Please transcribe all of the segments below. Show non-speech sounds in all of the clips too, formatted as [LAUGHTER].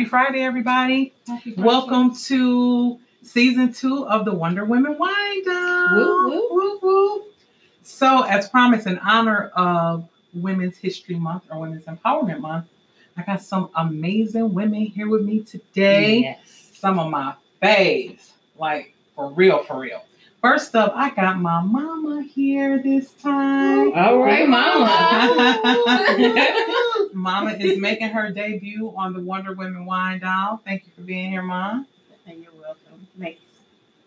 Happy Friday, everybody. Happy Friday. Welcome to season two of the Wonder Women Wind. Woo, woo. Woo, woo. So, as promised, in honor of Women's History Month or Women's Empowerment Month, I got some amazing women here with me today. Yes. Some of my faves, like for real, for real. First up, I got my mama here this time. All right, mama. [LAUGHS] Mama is making her debut on the Wonder Women Wine Down. Thank you for being here, Mom. And you're welcome. Thanks.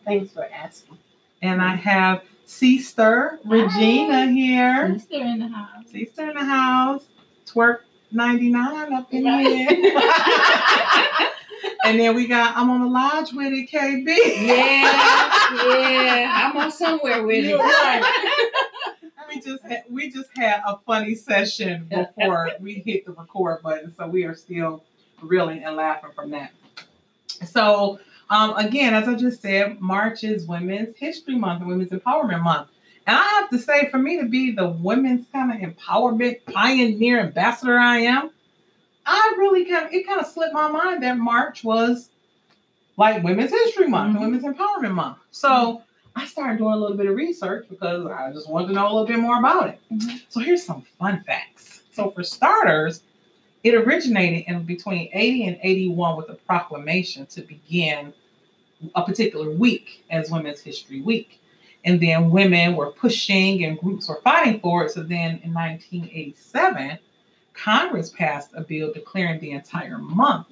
Thanks for asking. And I have Sister Regina here. Sister in the house. Sister in the house. Twerk 99 up in here. [LAUGHS] and then we got I'm on the lodge with it, KB. Yeah, yeah. I'm on somewhere with it. right. We just had, we just had a funny session before we hit the record button, so we are still reeling and laughing from that. So um, again, as I just said, March is Women's History Month and Women's Empowerment Month. And I have to say, for me to be the women's kind of empowerment pioneer ambassador I am, I really kind of it kind of slipped my mind that March was like Women's History Month Mhm. and Women's Empowerment Month. So I started doing a little bit of research because I just wanted to know a little bit more about it. Mhm. So here's some fun facts. So for starters, it originated in between 80 and 81 with a proclamation to begin a particular week as Women's History Week. And then women were pushing and groups were fighting for it. So then in 1987, Congress passed a bill declaring the entire month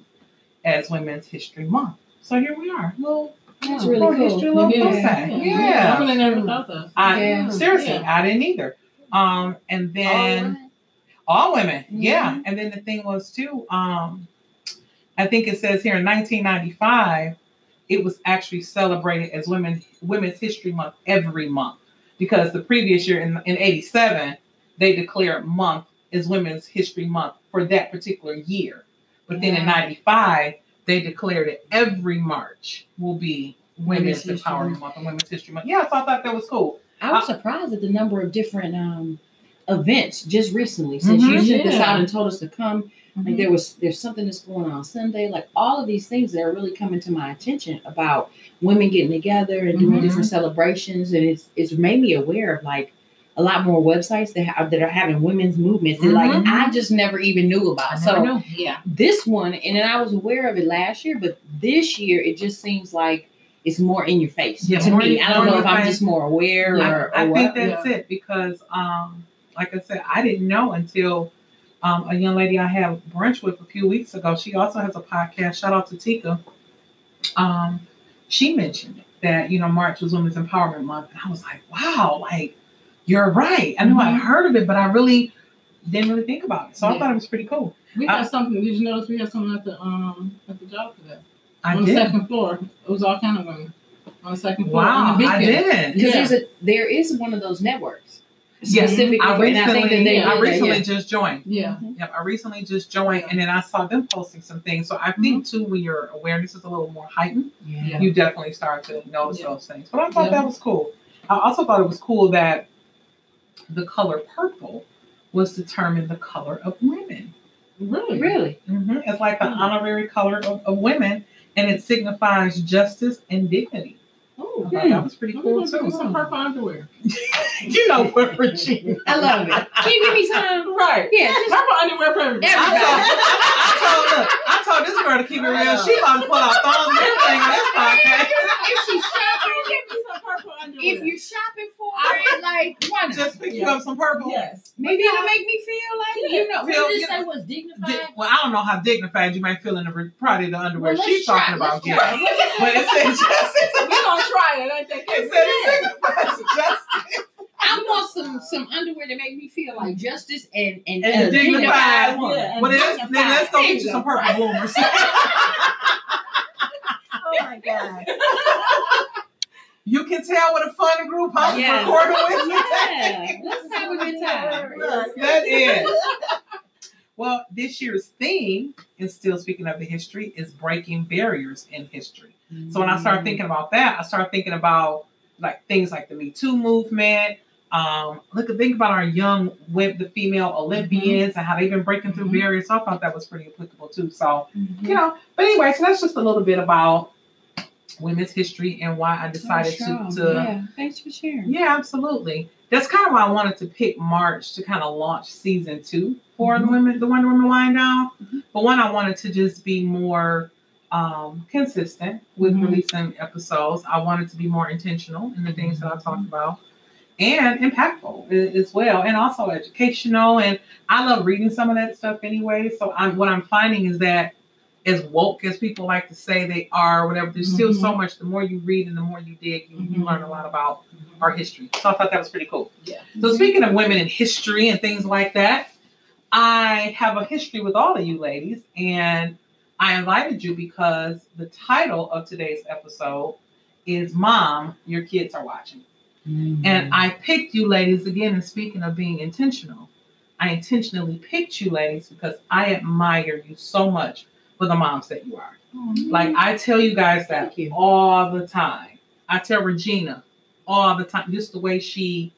as Women's History Month. So here we are. Little, That's little really cool. history, little Yeah. fun fact. Yeah. Yeah. I would have never thought that. I, Yeah. Seriously, Yeah. I didn't either. Um, and then all women, yeah. Mhm. And then the thing was too, um, I think it says here in 1995, it was actually celebrated as Women Women's History Month every month because the previous year in in '87 they declared month as Women's History Month for that particular year, but then in '95 they declared it every March will be Women's, Women's Empowerment Month. And Women's History Month. Yeah, so I thought that was cool. I was surprised at the number of different um, events just recently since Mhm. you sent this Yeah. out and told us to come. Like there was there's something that's going on Sunday. Like all of these things that are really coming to my attention about women getting together and doing Mhm. different celebrations, and it's it's made me aware of like a lot more websites that have that are having women's movements that like Mhm. I just never even knew about. So Yeah. this one, and then I was aware of it last year, but this year it just seems like it's more in your face Yeah, to me. I don't know if your I'm face. just more aware I, or, I or think what. that's it because, um, like I said, I didn't know until um, a young lady I had brunch with a few weeks ago. She also has a podcast. Shout out to Tika. Um, she mentioned that you know March was Women's Empowerment Month, and I was like, wow, like you're right. I knew I Mhm. heard of it, but I really didn't really think about it. So I thought it was pretty cool. We I- had something. Did you notice we had something at the um at the job today? I on did. the second floor. It was all kind of women on the second floor. Wow, in the I didn't. Because Yeah. there's a there is one of those networks Yes, specifically I for- and I think that recently, they I recently yeah. just joined. Yeah. Yep, I recently just joined, and then I saw them posting some things. So I think too, when your awareness is a little more heightened, Yeah. you definitely start to notice Yeah. those things. But I thought Yeah. that was cool. I also thought it was cool that the color purple was determined the color of women. Really? Really? hmm It's like the Hmm. honorary color of, of women, and it signifies justice and dignity. Oh, I that was pretty cool get some purple underwear. [LAUGHS] you know what, Regina? [LAUGHS] I love it. Can you give me some? Right. Yeah, Purple underwear for everybody. I told, I told, look, I told this girl to keep it real. She about to pull out thumbs and everything on this podcast. if she's shopping, Give me some purple underwear. if you're shopping for it, like why not? Just pick you up some purple. yes. Maybe it'll make me feel like you know. Feel- you it say know, was Di- dignified? well, I don't know how dignified you might feel in the probably the underwear Well, she's let's talking about. Yeah, try. but it said justice. We're gonna try it, ain't that It said it justice [LAUGHS] I want some some underwear to make me feel like justice and and, and a dignified. woman. Yeah, and Well, then let's, then let's go get you you some purple bloomers. [LAUGHS] Oh my God. you can tell what a fun group I'm Yeah. recording with Yeah, let's have a good time. [LAUGHS] That is. Well, this year's theme, and still speaking of the history, is breaking barriers in history. So when I started thinking about that, I started thinking about like things like the Me Too movement, Um, look, think about our young, with the female Olympians and how they've been breaking through Mhm. barriers. So I thought that was pretty applicable too. So Mm-hmm. you know, but anyway, so that's just a little bit about women's history and why I decided to, to yeah. Thanks for sharing. yeah, absolutely. That's kind of why I wanted to pick March to kind of launch season two for the Mhm. women, the Wonder Woman Wine Down. Mhm. But one, I wanted to just be more um, consistent with Mhm. releasing episodes. I wanted to be more intentional in the things that I talked about and impactful as well, and also educational. And I love reading some of that stuff anyway. So I'm what I'm finding is that as woke as people like to say they are, whatever, there's still so much. The more you read and the more you dig, you, you Mhm. learn a lot about our history. So I thought that was pretty cool. Yeah. So speaking of women in history and things like that, I have a history with all of you ladies, and I invited you because the title of today's episode is "Mom, Your Kids Are Watching." Mm-hmm. And I picked you ladies again. And speaking of being intentional, I intentionally picked you ladies because I admire you so much for the moms that you are. Like I tell you guys that you. all the time. I tell Regina all the time, just the way she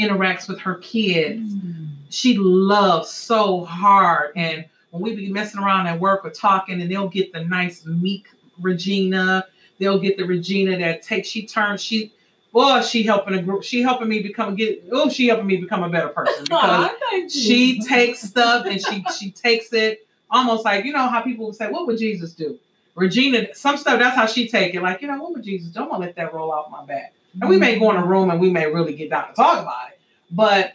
interacts with her kids. Mm-hmm. She loves so hard. And when we be messing around at work or talking, and they'll get the nice meek Regina, they'll get the Regina that takes she turns she well, she helping a group, she helping me become get oh, she helping me become a better person [LAUGHS] because she takes stuff and she she takes it almost like you know how people would say, "What would Jesus do?" Regina, some stuff that's how she take it. Like you know, what would Jesus do? I'm gonna let that roll off my back. And we may go in a room and we may really get down to talk about it, but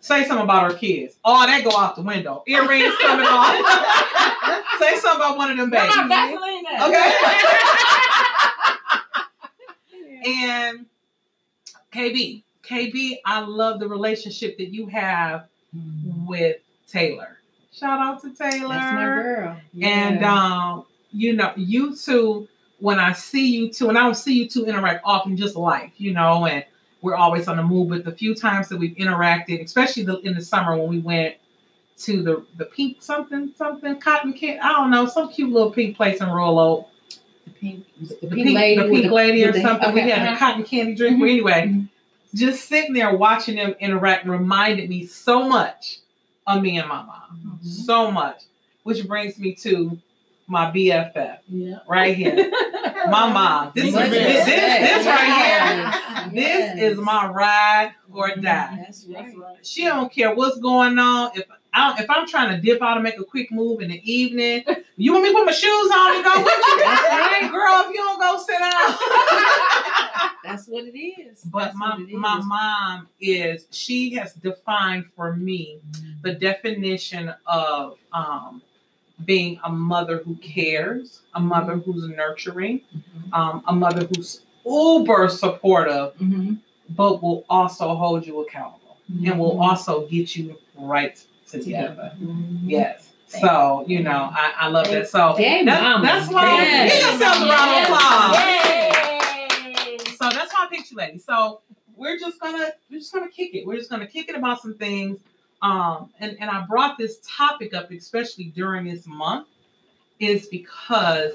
say something about our kids. Oh, that go out the window. Earrings coming off. [LAUGHS] say something about one of them babies. my Vaseline at? Okay. [LAUGHS] and KB, KB, I love the relationship that you have with Taylor. Shout out to Taylor. That's my girl. And um, you know, you two, when I see you two, and I don't see you two interact often, just life, you know, and we're always on the move. But the few times that we've interacted, especially the, in the summer when we went to the the pink something something cotton kid, I don't know, some cute little pink place in Royal the pink, the pink pink, lady, the pink lady or the- something. We had a cotton candy drink. Mhm. anyway, just sitting there watching them interact reminded me so much of me and my mom, Mhm. so much. Which brings me to my BFF Yeah. right here. [LAUGHS] My mom. This is Much this, this, this right Yes. here. This is my ride or die. That's That's right. right. She don't care what's going on. If I if I'm trying to dip out and make a quick move in the evening, [LAUGHS] you want me to put my shoes on and go with you? [LAUGHS] That's right. girl. If you don't go sit down. That's what it is. But That's my what my is. mom is she has defined for me the definition of um, being a mother who cares, a mother who's nurturing, Mhm. um, a mother who's uber supportive, Mhm. but will also hold you accountable and will Mhm. also get you right together. Mhm. Yes. So, you know, I, I love that. So that- that's why Yes. give yourselves a round of applause. Yay! So that's why I picked you, lady. So we're just gonna we're just gonna kick it. We're just gonna kick it about some things. Um, and and I brought this topic up, especially during this month, is because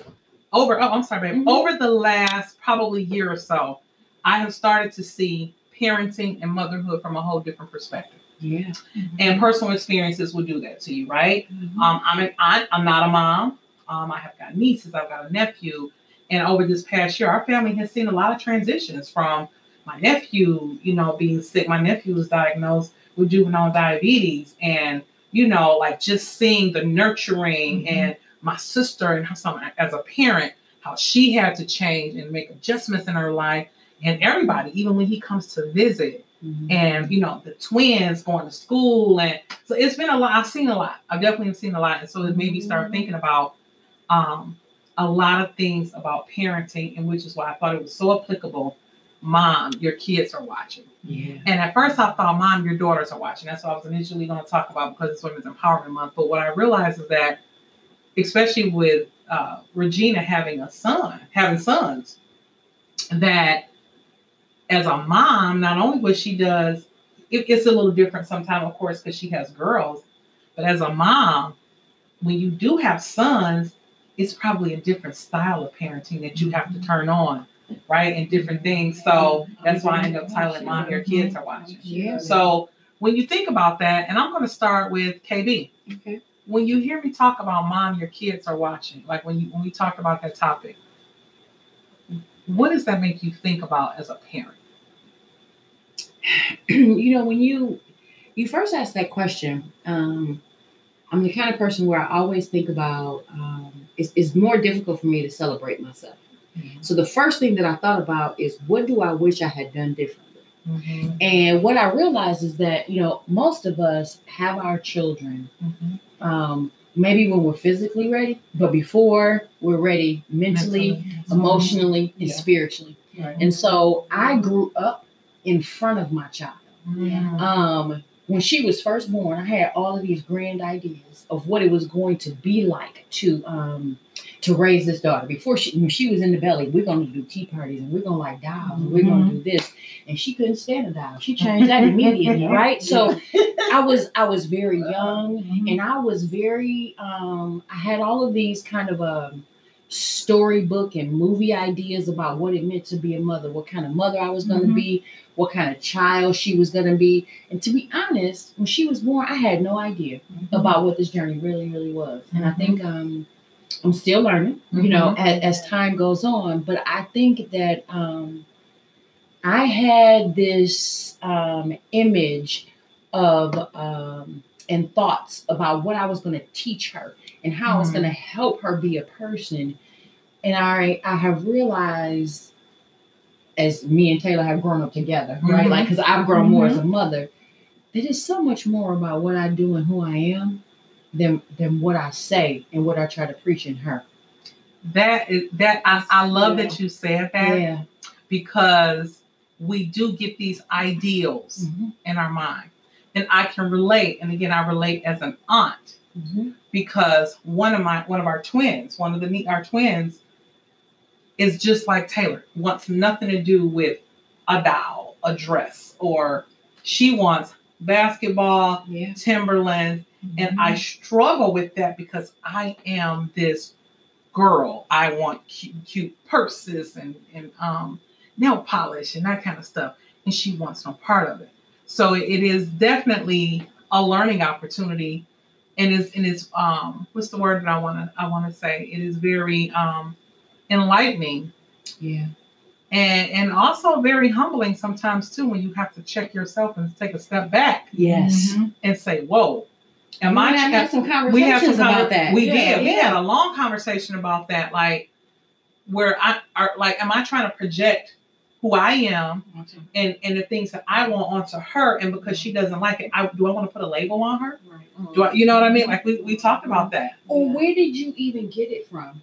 over oh I'm sorry, babe. Mhm. Over the last probably year or so, I have started to see parenting and motherhood from a whole different perspective. Yeah. And personal experiences will do that to you, right? Mhm. Um, I'm an aunt. I'm not a mom. Um, I have got nieces. I've got a nephew. And over this past year, our family has seen a lot of transitions from my nephew, you know, being sick. My nephew was diagnosed with juvenile diabetes, and you know, like just seeing the nurturing Mhm. and my sister and her son as a parent, how she had to change and make adjustments in her life, and everybody, even when he comes to visit, Mhm. and you know the twins going to school and so it's been a lot i've seen a lot i've definitely seen a lot and so it made me start thinking about um, a lot of things about parenting and which is why i thought it was so applicable mom your kids are watching Yeah. and at first i thought mom your daughters are watching that's what i was initially going to talk about because it's women's empowerment month but what i realized is that especially with uh, regina having a son having sons that as a mom, not only what she does, it gets a little different sometimes, of course, because she has girls. But as a mom, when you do have sons, it's probably a different style of parenting that you have to turn on right? And different things. So that's why I end up telling mom, your kids are watching. Yeah. So when you think about that, and I'm going to start with KB. Okay. When you hear me talk about mom, your kids are watching, like when you when we talk about that topic, what does that make you think about as a parent? [CLEARS THROAT] you know, when you you first ask that question, um, I'm the kind of person where I always think about um, it's, it's more difficult for me to celebrate myself. So the first thing that I thought about is what do I wish I had done differently? Mm-hmm. And what I realized is that you know most of us have our children Mm-hmm. um, maybe when we're physically ready, but before we're ready mentally, emotionally, and Yeah. spiritually. Right. And so I grew up in front of my child. Mhm. Um, when she was first born, I had all of these grand ideas of what it was going to be like to um, to raise this daughter. Before she when she was in the belly, we're gonna do tea parties and we're gonna like dolls and we're gonna do this. And she couldn't stand a doll. She changed that immediately, [LAUGHS] right? So I was I was very young and I was very um I had all of these kind of um storybook and movie ideas about what it meant to be a mother, what kind of mother I was going to Mhm. be, what kind of child she was going to be. And to be honest, when she was born, I had no idea about what this journey really, really was. And I Mhm. think um, I'm still learning, you know, as, as time goes on. But I think that um, I had this um, image of um, and thoughts about what I was going to teach her and how I was Mhm. going to help her be a person. And I I have realized as me and Taylor have grown up together, right? Mhm. Like because I've grown more as a mother, that it's so much more about what I do and who I am than than what I say and what I try to preach in her. That is that I, I love Yeah. that you said that Yeah. because we do get these ideals Mhm. in our mind. And I can relate, and again, I relate as an aunt Mhm. because one of my one of our twins, one of the our twins, is just like Taylor, wants nothing to do with a doll, a dress, or she wants basketball, Yeah. Timberland, and I struggle with that because I am this girl. I want cute, cute purses and and um, nail polish and that kind of stuff, and she wants no part of it. So it is definitely a learning opportunity, and is and is um, what's the word that I want to I want to say? It is very um, enlightening Yeah. and and also very humbling sometimes too when you have to check yourself and take a step back Yes. and say, "Whoa, am I?" We have had some we conversations had some about that. We Yeah, did. We had a long conversation about that, like where I are like, am I trying to project who I am and and the things that I want onto her, and because she doesn't like it, I do I want to put a label on her? Do I, you know what I mean? Like we we talked about that. Or where did you even get it from?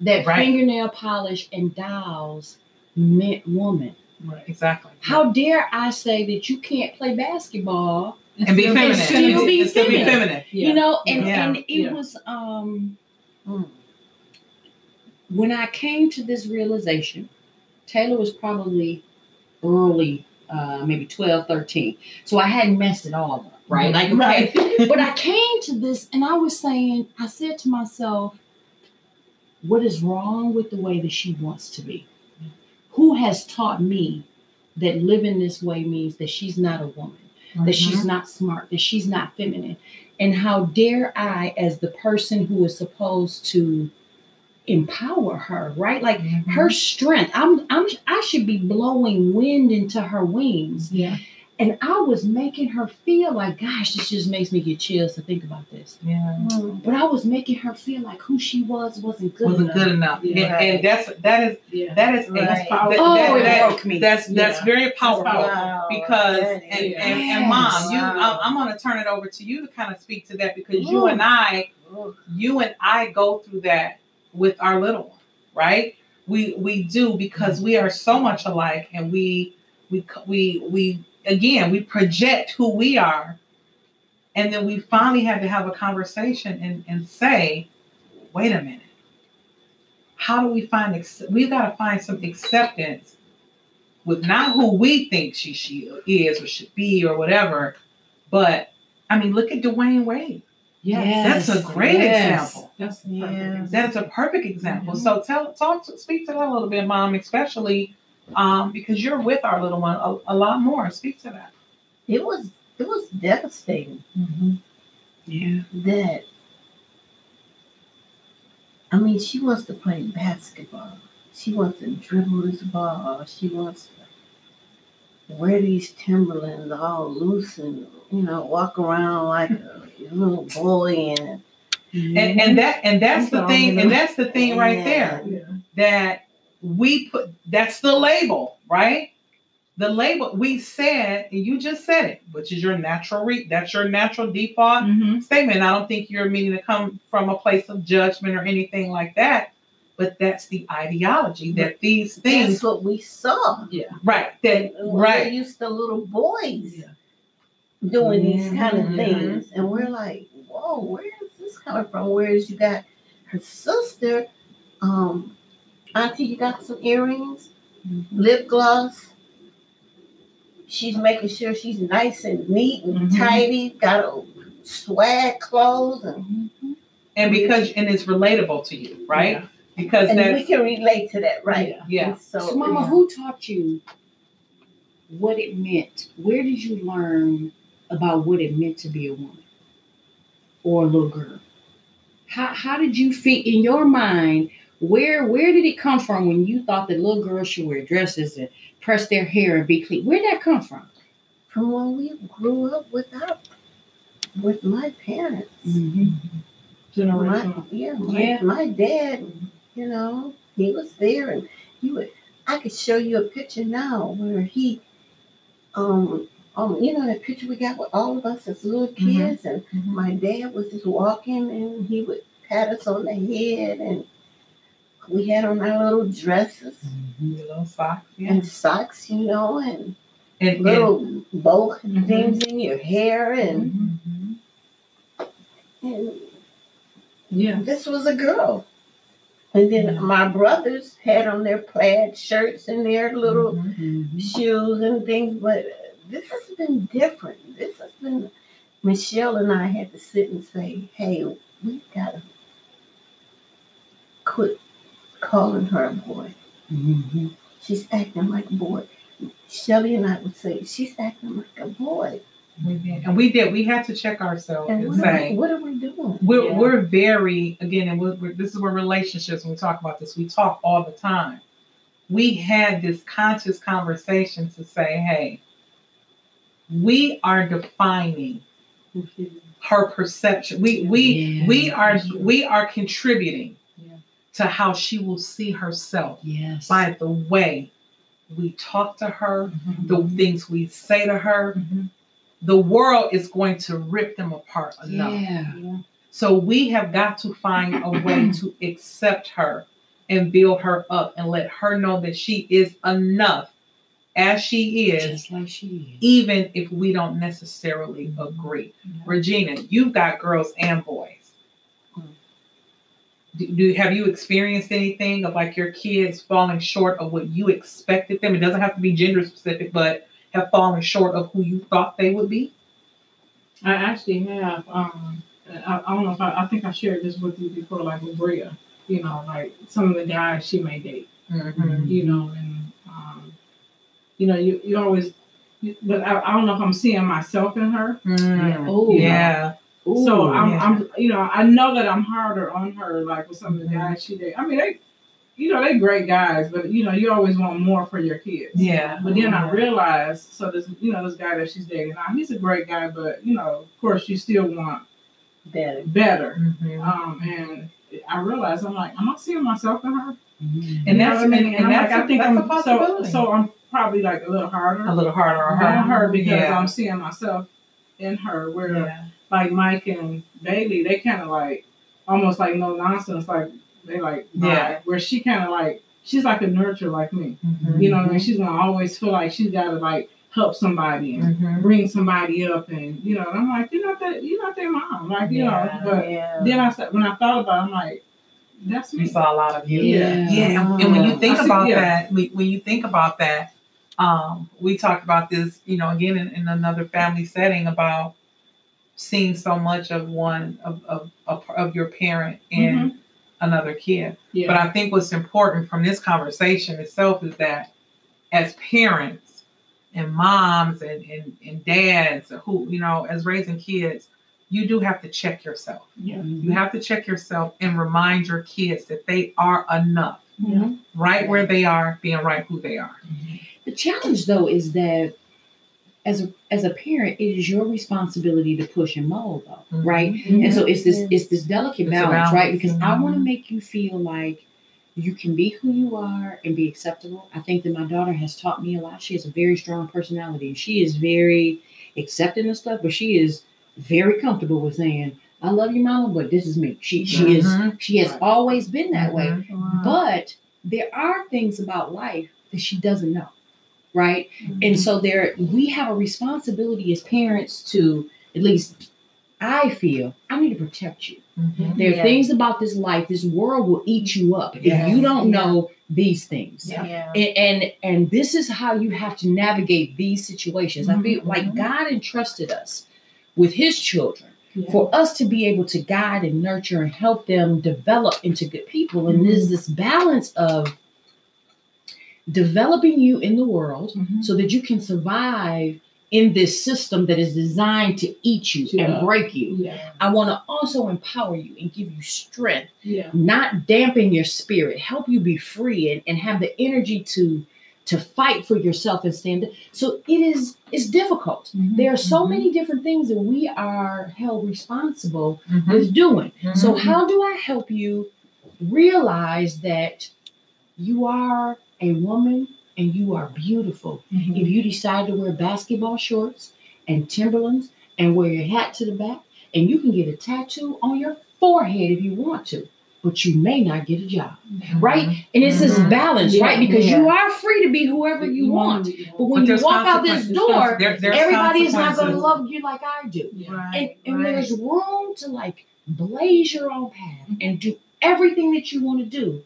That Right. fingernail polish and dolls meant woman. Right. Exactly. How dare I say that you can't play basketball, and be feminine. still be still be feminine. feminine. you know? And, Yeah. and it Yeah. was um Mm. when I came to this realization, Taylor was probably early, uh, maybe 12, 13. So I hadn't messed it all up, right? Like, okay. Right. but I [LAUGHS] came to this and I was saying, I said to myself, what is wrong with the way that she wants to be? Who has taught me that living this way means that she's not a woman, that she's not smart, that she's not feminine? And how dare I, as the person who is supposed to empower her, right? Like Mhm. her strength. I'm I'm I should be blowing wind into her wings. Yeah. And I was making her feel like, gosh, this just makes me get chills to think about this. Yeah. But I was making her feel like who she was wasn't good Wasn't enough. good enough. Yeah. And, and that's that is Yeah. that is Right. that- powerful. Oh, that- it that- broke me. That's that's Yeah. very powerful. Wow. because That and, is- and, and mom you Wow. I'm, I'm going to turn it over to you to kind of speak to that because you and i Ooh. you and i go through that with our little one right we we do because mm. we are so much alike and we we we we again we project who we are and then we finally had to have a conversation and, and say wait a minute how do we find we've got to find some acceptance with not who we think she, she is or should be or whatever but i mean look at dwyane wade Yes, That's a great Yes. example. That's the Yeah. perfect That is a perfect example. Mhm. So tell, talk, to, speak to that a little bit, mom, especially um, because you're with our little one a, a lot more. Speak to that. It was it was devastating Yeah. that I mean she wants to play basketball. She wants to dribble this ball. She wants to wear these Timberlands all loose and you know walk around like a little boy and And and that and that's the thing, and that's the thing right Yeah. there. Yeah. that we put that's the label, right? The label we said, and you just said it, which is your natural re that's your natural default Mhm. statement. I don't think you're meaning to come from a place of judgment or anything like that, but that's the ideology that these things that's what we saw. Yeah. Right that And We're used to little boys Yeah. doing these kind of Mhm. things. And we're like, whoa, where is this coming from? Where is you got her sister, um, Auntie, you got some earrings, lip gloss. She's making sure she's nice and neat and Mhm. tidy, got a swag clothes and, and because and it's relatable to you, right? Yeah. Because and we can relate to that, right? Yeah. yeah. So, So, Mama, who taught you what it meant? Where did you learn about what it meant to be a woman or a little girl? How how did you fit in your mind? Where where did it come from when you thought that little girls should wear dresses and press their hair and be clean? Where did that come from? from when we grew up without with my parents. Mm-hmm. My, yeah, my, Yeah. my dad, you know, he was there and he would I could show you a picture now where he um um you know that picture we got with all of us as little Mhm. kids and Mhm. my dad was just walking and he would pat us on the head and we had on our little dresses Your little socks, yeah. and socks, you know, and And, and little bow Mhm. things in your hair and, Mhm. and Yeah. this was a girl. And then my brothers had on their plaid shirts and their little Mhm. Mm-hmm. shoes and things, but this has been different. This has been Michelle and I had to sit and say, "Hey, we gotta quit calling her a boy. Mm-hmm. She's acting like a boy." Shelly and I would say, "She's acting like a boy." We did. And we did. We had to check ourselves And and what, are, say, we, what are we doing? we're, Yeah. we're very, again, and we're, we're, this is where relationships, when we talk about this, we talk all the time. We had this conscious conversation to say, hey, we are defining her perception. We we Yeah, we are that's we are contributing Yeah. To how she will see herself Yes. by the way we talk to her, Mm-hmm. the things we say to her. Mhm. The world is going to rip them apart enough. Yeah. Yeah. So we have got to find a way [CLEARS THROAT] to accept her and build her up and let her know that she is enough as she is, like she is. even if we don't necessarily agree. Regina, you've got girls and boys. Do, do have you experienced anything of like your kids falling short of what you expected them? It doesn't have to be gender specific, but have fallen short of who you thought they would be. I actually have. Um, I, I don't know if I, I think I shared this with you before, like with Bria. You know, like some of the guys she may date. Mm-hmm. You know, and um, you know, you you always. you- But I, I don't know if I'm seeing myself in her. Mm. Oh, yeah. So I'm, yeah. I'm, you know, I know that I'm harder on her, like with some of the Mhm. guys she date. I mean, they, you know, they great guys, but you know, you always want more for your kids. Yeah. But then I realized, so this, you know, this guy that she's dating now, he's a great guy, but you know, of course, you still want Better. better. Mhm. Um, and I realized, I'm like, I'm I seeing myself in her? Mhm. And You that's I mean? and, And that's like, a, I think that's I'm a possibility. so, so I'm probably like a little harder a little harder on on her. her because yeah. I'm seeing myself in her. Where yeah. Like Mike and Bailey, they kind of like almost like no nonsense. Like they like Yeah. vibe, Where she kind of like she's like a nurturer like me. Mhm. You know what I mean? She's gonna always feel like she's got to like help somebody and Mhm. bring somebody up, and you know. And I'm like, you're not that, you're not their mom, like you Yeah. know. But yeah. then I said, when I thought about, it, I'm like, that's You me. saw a lot of you. Yeah. Yeah, and, and when you think see- about yeah. that, we- when you think about that, um, we talked about this, you know, again in, in another family setting about seeing so much of one of of of, of your parent in mm-hmm. another kid. Yeah. But I think what's important from this conversation itself is that as parents and moms and, and, and dads who, you know, as raising kids, you do have to check yourself. yeah. You have to check yourself and remind your kids that they are enough, Yeah. right where they are, being right who they are. The challenge though is that as a as a parent, it is your responsibility to push and mold though, Mhm. right? And so it's this it's this delicate It's a balance, right? balance. Because I want to make you feel like you can be who you are and be acceptable. I think that my daughter has taught me a lot. She has a very strong personality. And she is very accepting of stuff, but she is very comfortable with saying, "I love you, mama, but this is me." She she is Mhm. she has Right. always been that way. Mhm. Wow. But there are things about life that she doesn't know, right? And so there we have a responsibility as parents to at least I feel I need to protect you. Mhm. There are Yeah. things about this life, this world will eat you up Yeah. if you don't Yeah. know these things. Yeah. Yeah. And, and and this is how you have to navigate these situations. I feel like Mhm. God entrusted us with his children Yeah. for us to be able to guide and nurture and help them develop into good people. And there's this balance of developing you in the world Mhm. so that you can survive in this system that is designed to eat you Yeah. and break you. Yeah. I want to also empower you and give you strength, Yeah. not dampen your spirit, help you be free and, and have the energy to to fight for yourself and stand. So it is it's difficult. Mhm. There are so Mhm. many different things that we are held responsible Mhm. with doing. So Mhm. how do I help you realize that you are a woman and you are beautiful? Mhm. If you decide to wear basketball shorts and Timberlands and wear your hat to the back, and you can get a tattoo on your forehead if you want to, but you may not get a job, right? And it's this Mhm. balance, Yeah. right? Because Yeah. you are free to be whoever you want. But when But you walk out this door, There- everybody is not going to love you like I do. Yeah. Right, And, and right. there's room to like blaze your own path and do everything that you want to do,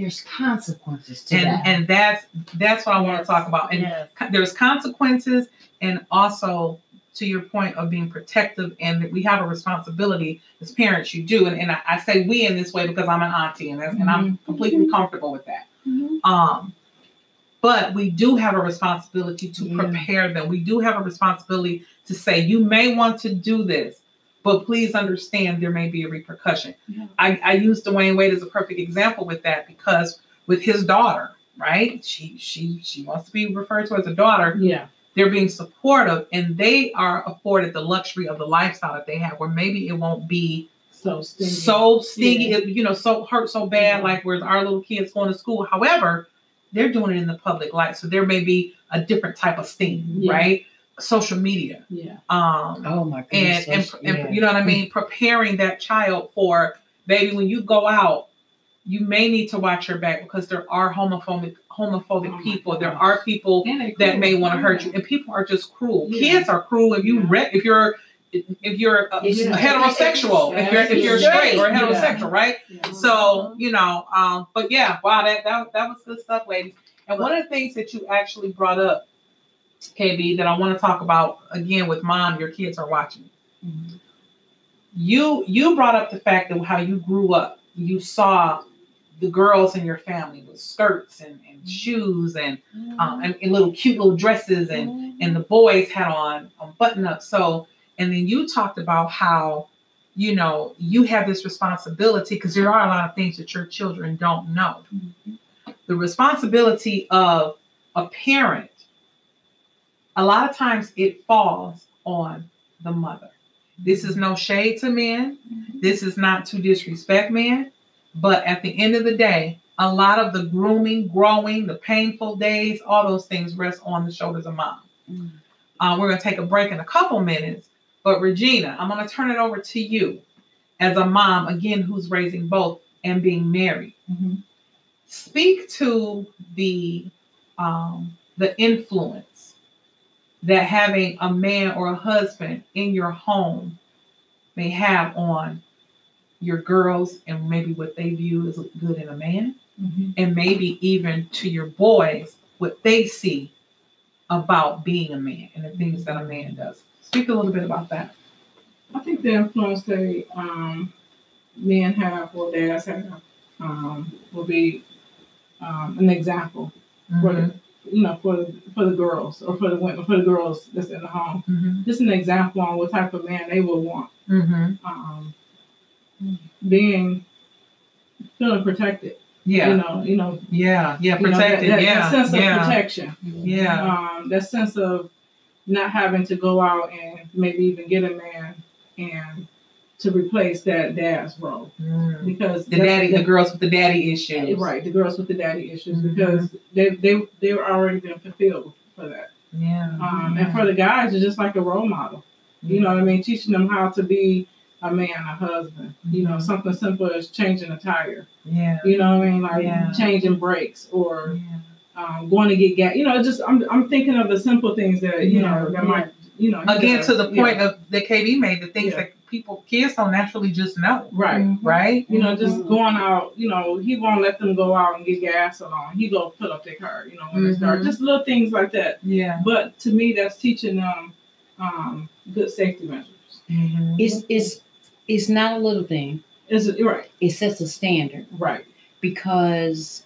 there's consequences to and that. and that's that's what I want to talk about. And Yes. there's consequences, and also to your point of being protective, and that we have a responsibility as parents. You do, and, and I, I say we in this way because I'm an auntie, and, that's- and I'm completely comfortable with that. Mhm. Um, but we do have a responsibility to Yeah. prepare them. We do have a responsibility to say, you may want to do this, but please understand there may be a repercussion. Yeah. I, I use Dwyane Wade as a perfect example with that because with his daughter, right? She she she wants to be referred to as a daughter. Yeah. They're being supportive and they are afforded the luxury of the lifestyle that they have where maybe it won't be So stingy. so stingy, Yeah. you know, so hurt so bad, Yeah. like where our little kids going to school. However, they're doing it in the public light, so there may be a different type of sting, Yeah. right? Social media, Yeah. um, Oh my and goodness. and, and you know what I mean, [LAUGHS] preparing that child for baby when you go out, you may need to watch your back because there are homophobic homophobic Oh my people. There are people that may want to hurt you, and people are just cruel. Yeah. Kids are cruel. If you Yeah. re- if you're if you're a, It's- a heterosexual, if you're if you're Yeah. straight or Yeah. heterosexual, right? Yeah. So you know, um, but yeah, wow, that that that was good stuff, ladies. And one of the things that you actually brought up, KB, that I want to talk about again with mom, your kids are watching. Mhm. You you brought up the fact that how you grew up, you saw the girls in your family with skirts and, and shoes and, um, and and little cute little dresses and and the boys had on on button up. So and then you talked about how you know you have this responsibility because there are a lot of things that your children don't know. The responsibility of a parent, a lot of times it falls on the mother. This is no shade to men. This is not to disrespect men. But at the end of the day, a lot of the grooming, growing, the painful days, all those things rest on the shoulders of mom. Mhm. Uh, we're going to take a break in a couple minutes. But Regina, I'm going to turn it over to you as a mom, again, who's raising both and being married. Mhm. Speak to the um, the influence that having a man or a husband in your home may have on your girls and maybe what they view as good in a man Mhm. and maybe even to your boys what they see about being a man and the things that a man does. Speak a little bit about that. I think the influence they um, men have or dads have um, will be um, an example for Mhm. the, you know for the, for the girls or for the women for the girls that's in the home. Mhm. Just an example on what type of man they would want. Mhm. Um, being feeling protected. Yeah. You know. You know. Yeah. Yeah. you know, that- Protected. that, yeah. that sense of yeah. protection. Yeah. um, that sense of not having to go out and maybe even get a man and to replace that dad's role Mm. because The daddy, the girls with the daddy issues. right the girls with the daddy issues Mhm. because they they they've already been fulfilled for that Yeah. um, and for the guys it's just like a role model you know what I mean teaching them how to be a man a husband you know Mhm. something simple as changing a tire Yeah. you know what I mean like Yeah. changing brakes or Yeah. um, going to get gas. You know, just I'm I'm thinking of the simple things that you know Yeah. that might you know Again, to the yeah. point of that KB made, the things Yeah. that people, kids don't naturally just know, right. right? You know, just Mhm. going out. You know, he won't let them go out and get gas alone. He go fill up their car. You know, when it's dark. Mhm. Just little things like that. Yeah. But to me, that's teaching them um, good safety measures. Mhm. It's it's it's not a little thing. Is it right? It sets a standard Right. because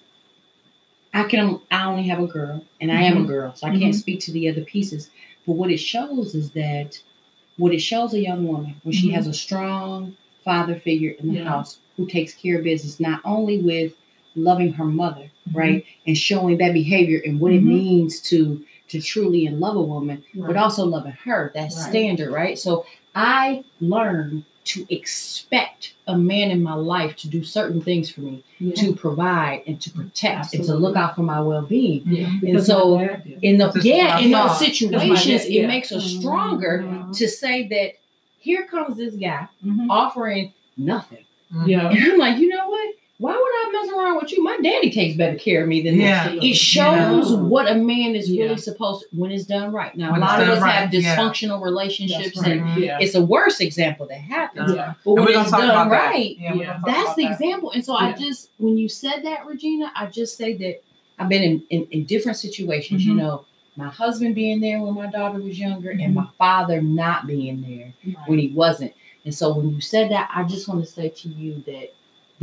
I can I only have a girl and I am a girl, so I can't speak to the other pieces. But what it shows is that what it shows a young woman when she Mhm. has a strong father figure in the Yeah. house who takes care of business, not only with loving her mother, Mhm. right, and showing that behavior and what it Mhm. means to to truly and love a woman, but also loving her, that Right. standard, right? So I learned to expect a man in my life to do certain things for me, Yeah. to provide and to protect and to look out for my well being. Yeah. And Because so my dad did. in the This yeah, in thought. those situations, yeah. it makes us stronger Mhm. to say that here comes this guy Mhm. offering nothing. Yeah. And I'm like, you know what? Why would I mess around with you? My daddy takes better care of me than Yeah. that. It shows Yeah. what a man is Yeah. really supposed to, when it's done right. Now, When a lot of us right, have yeah. dysfunctional relationships, right. and Yeah. it's a worse example that happens. Yeah. But when it's done about that. right, Yeah, Yeah. talk that's the that. example. And so I just, when you said that, Regina, I just say that I've been in, in, in different situations, you Mhm. know, my husband being there when my daughter was younger Mhm. and my father not being there when he wasn't. And so when you said that, I just want to say to you that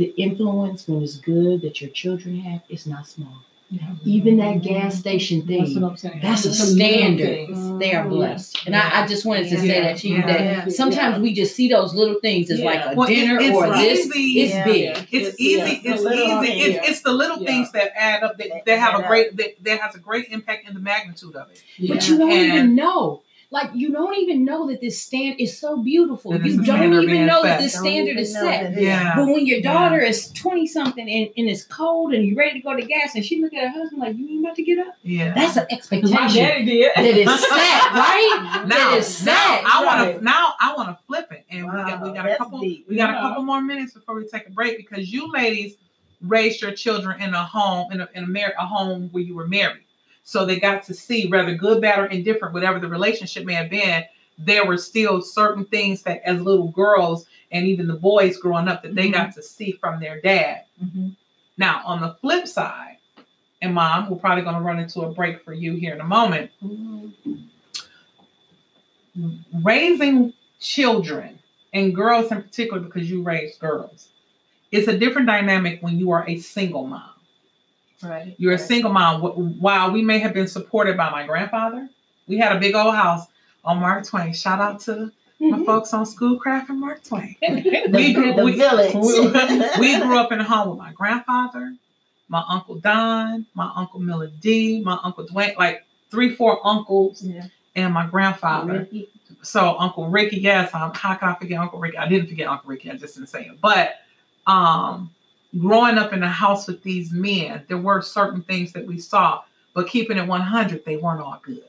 the influence when it's good that your children have is not small. Yeah. Even that gas station thing, what I'm saying. that's a It's the little standard. they are blessed. And I, I just wanted to say that to you Yeah. that Yeah. sometimes we just see those little things as like a Well, dinner it's or this. easy. It's Yeah. big. It's It's- easy. yeah. It's The little easy. things. It's, it's the little Yeah. things that add up that, That that have add a great that, that has a great impact in the magnitude of it. Yeah. But you don't And- even know. Like you don't even know that this stand is so beautiful. That You don't even being know that set. this Don't standard is set. Yeah. But when your Yeah. daughter is twenty something and, and it's cold and you're ready to go to gas and she look at her husband like you ain't about to get up, Yeah. that's an Because my expectation daddy did. that is set, [LAUGHS] right? now, that is set. now I want Right. to now I want to flip it, and we got we got a couple deep. we got a couple more minutes before we take a break because you ladies raised your children in a home in a in a, mar- a home where you were married, so they got to see whether good, bad, or indifferent, whatever the relationship may have been. There were still certain things that, as little girls and even the boys growing up, that they Mhm. got to see from their dad. Mhm. Now, on the flip side, and mom, we're probably going to run into a break for you here in a moment. Mhm. raising children and girls in particular because you raise girls it's a different dynamic when you are a single mom Right. you're a single mom while we may have been supported by my grandfather we had a big old house on mark twain shout out to my folks on schoolcraft and mark twain [LAUGHS] we grew, the we, we, [LAUGHS] we grew up in a home with my grandfather my uncle don my uncle miller d my uncle dwayne like three four uncles Yeah. and my grandfather Ricky. so Uncle Ricky, yes, um, how can I forget Uncle Ricky? I didn't forget Uncle Ricky. I just didn't say it. But um, growing up in a house with these men, there were certain things that we saw, but keeping it 100, they weren't all good.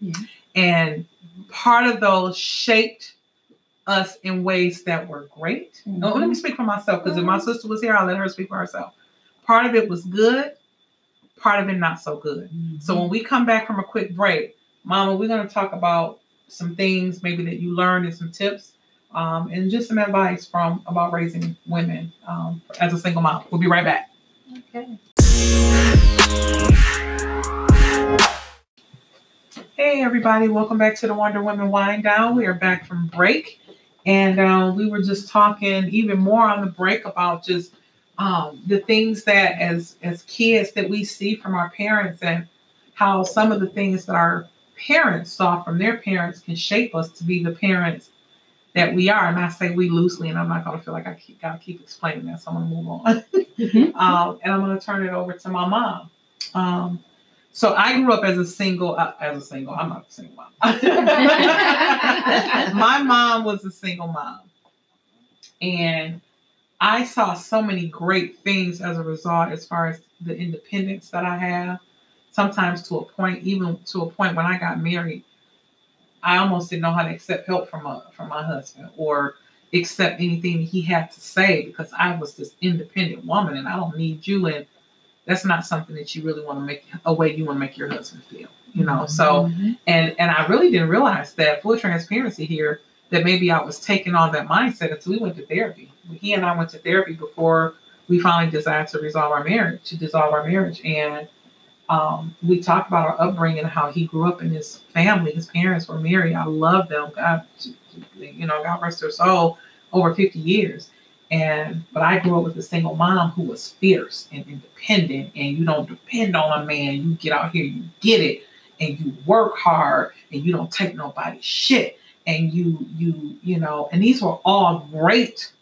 Yeah. And part of those shaped us in ways that were great. No, let me mm-hmm. speak for myself because if my mm-hmm. sister was here, I'll let her speak for herself. Part of it was good, part of it not so good. So mm-hmm. when we come back from a quick break, Mama, we're going to talk about some things maybe that you learned and some tips um, and just some advice from about raising women um, as a single mom. We'll be right back. Okay. Hey everybody, welcome back to the Wonder Women Wine Down. We are back from break and um, we were just talking even more on the break about just um, the things that as as kids that we see from our parents and how some of the things that our parents saw from their parents can shape us to be the parents that we are. And I say we loosely, and I'm not going to feel like I keep, gotta keep explaining that. So I'm going to move on. [LAUGHS] Mhm. um, and I'm going to turn it over to my mom. Um, so I grew up as a single, uh, as a single. I'm not a single mom. [LAUGHS] my mom was a single mom, and I saw so many great things as a result, as far as the independence that I have. Sometimes to a point, even to a point when I got married, I almost didn't know how to accept help from a, from my husband or accept anything he had to say because I was this independent woman and I don't need you and that's not something that you really want to make a way you want to make your husband feel, you know. So Mhm. and and I really didn't realize that full transparency here that maybe I was taking on that mindset until we went to therapy. He and I went to therapy before we finally decided to resolve our marriage, to dissolve our marriage, and um, we talked about our upbringing and how he grew up in his family. His parents were married. I love them. God, you know, God rest their soul. Over fifty years, and but I grew up with a single mom who was fierce and independent, and you don't depend on a man. You get out here, you get it, and you work hard, and you don't take nobody's shit, and you you you know, and these were all great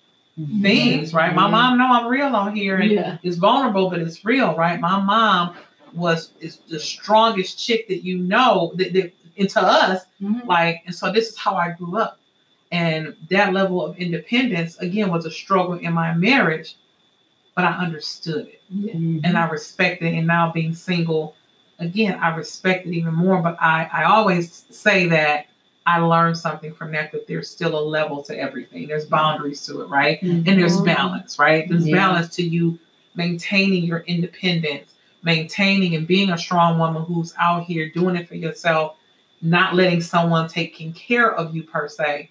things, right? My Mhm. mom know I'm real on here, and Yeah. it's vulnerable, but it's real, right? My mom was is the strongest chick that you know that, that into us, Mhm. like, and so this is how I grew up. And that level of independence again was a struggle in my marriage, but I understood it Mhm. and I respected it. And now being single, again, I respect it even more. But I, I always say that I learned something from that, that there's still a level to everything. There's boundaries to it, right? And there's Mhm. balance, right? There's Yeah. balance to you maintaining your independence, maintaining and being a strong woman who's out here doing it for yourself, not letting someone taking care of you per se,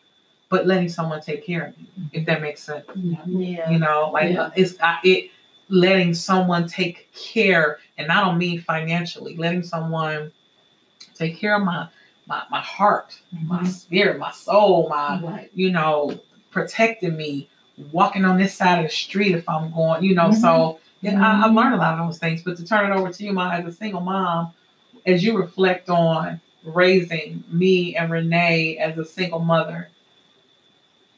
but letting someone take care of you, if that makes sense Yeah. you know like Yeah. it's uh, it letting someone take care and i don't mean financially letting someone take care of my my, my heart my Mhm. spirit my soul my Right. you know protecting me walking on this side of the street if i'm going you know so yeah I, i've Mhm. learned a lot of those things but to turn it over to you ma as a single mom as you reflect on raising me and renee as a single mother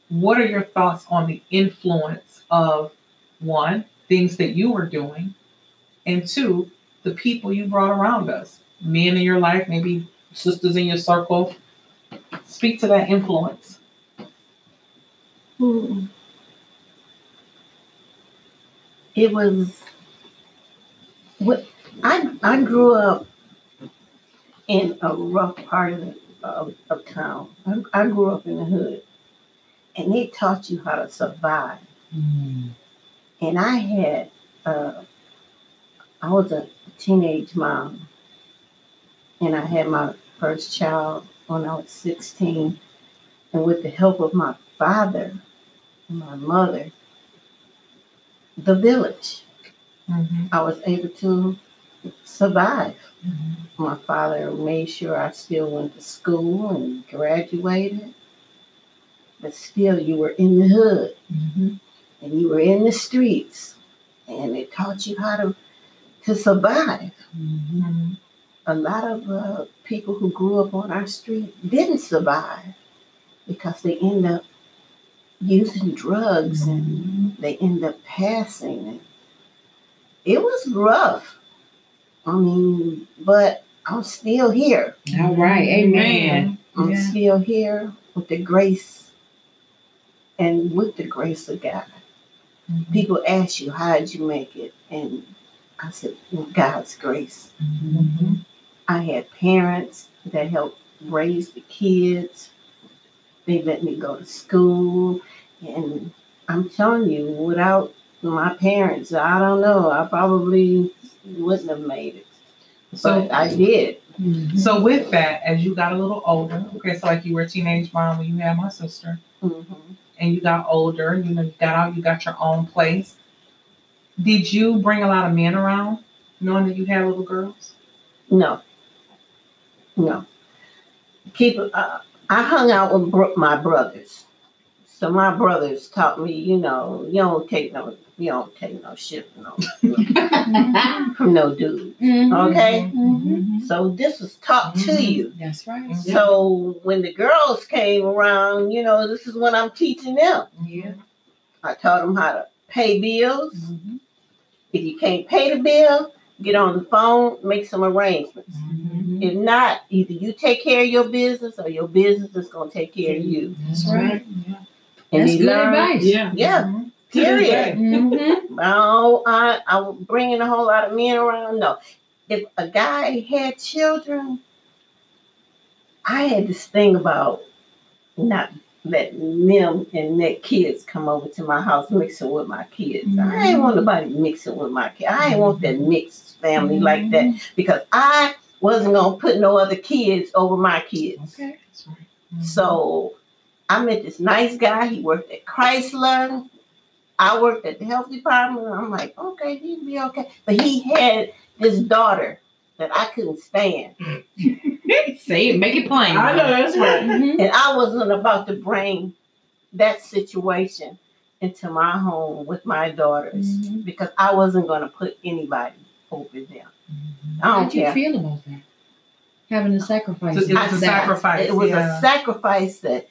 what are your thoughts on the influence of one things that you were doing and two the people you brought around us men in your life maybe sisters in your circle speak to that influence Hmm. It was what I I grew up in a rough part of the, of, of town. I, I grew up in the hood, and they taught you how to survive. Mhm. And I had uh, I was a teenage mom, and I had my first child when I was sixteen, and with the help of my father and my mother, the village. mm-hmm. I was able to survive. My father made sure I still went to school and graduated. But still, you were in the hood Mhm. and you were in the streets, and it taught you how to to survive. Mhm. A lot of uh, people who grew up on our street didn't survive because they end up using drugs and they end up passing. And it was rough. I mean, but I'm still here. All right. Amen. I'm Yeah. still here with the grace and with the grace of God. People ask you, how did you make it? And I said, with God's grace. Mhm. I had parents that helped raise the kids. They let me go to school. And I'm telling you, without my parents, I don't know, I probably wouldn't have made it. so But I did. Mhm. so with that as you got a little older okay so like you were a teenage mom when you had my sister Mhm. and you got older you know you got out you got your own place did you bring a lot of men around knowing that you had little girls No. No. Keep. Uh, I hung out with bro- my brothers, So my brothers taught me, you know, you don't take no, you don't take no shit from no, [LAUGHS] from no dude. Mhm. Okay. Mhm. So this was taught to Mhm. you. That's right. Mhm. So when the girls came around, you know, this is what I'm teaching them. Yeah. I taught them how to pay bills. Mhm. If you can't pay the bill, get on the phone, make some arrangements. Mhm. If not, either you take care of your business or your business is going to take care of you. That's right. Yeah. And That's they good learn- advice. Yeah. Yeah, Mhm. period. Mhm. No, I, I'm bringing a whole lot of men around. No, if a guy had children, I had this thing about not letting them and their kids come over to my house mixing with my kids. I ain't want nobody mixing with my kids. I ain't want that mixed family like that because I wasn't gonna put no other kids over my kids. Okay. That's right. So I met this nice guy. He worked at Chrysler. I worked at the health department. I'm like, okay, he'd be okay. But he had this daughter that I couldn't stand. [LAUGHS] Say it, make it plain. I know that's right. [LAUGHS] And I wasn't about to bring that situation into my home with my daughters Mhm. because I wasn't going to put anybody over them. I How don't do you feel about that? Having to sacrifice. It was a sacrifice. It was yeah. a sacrifice that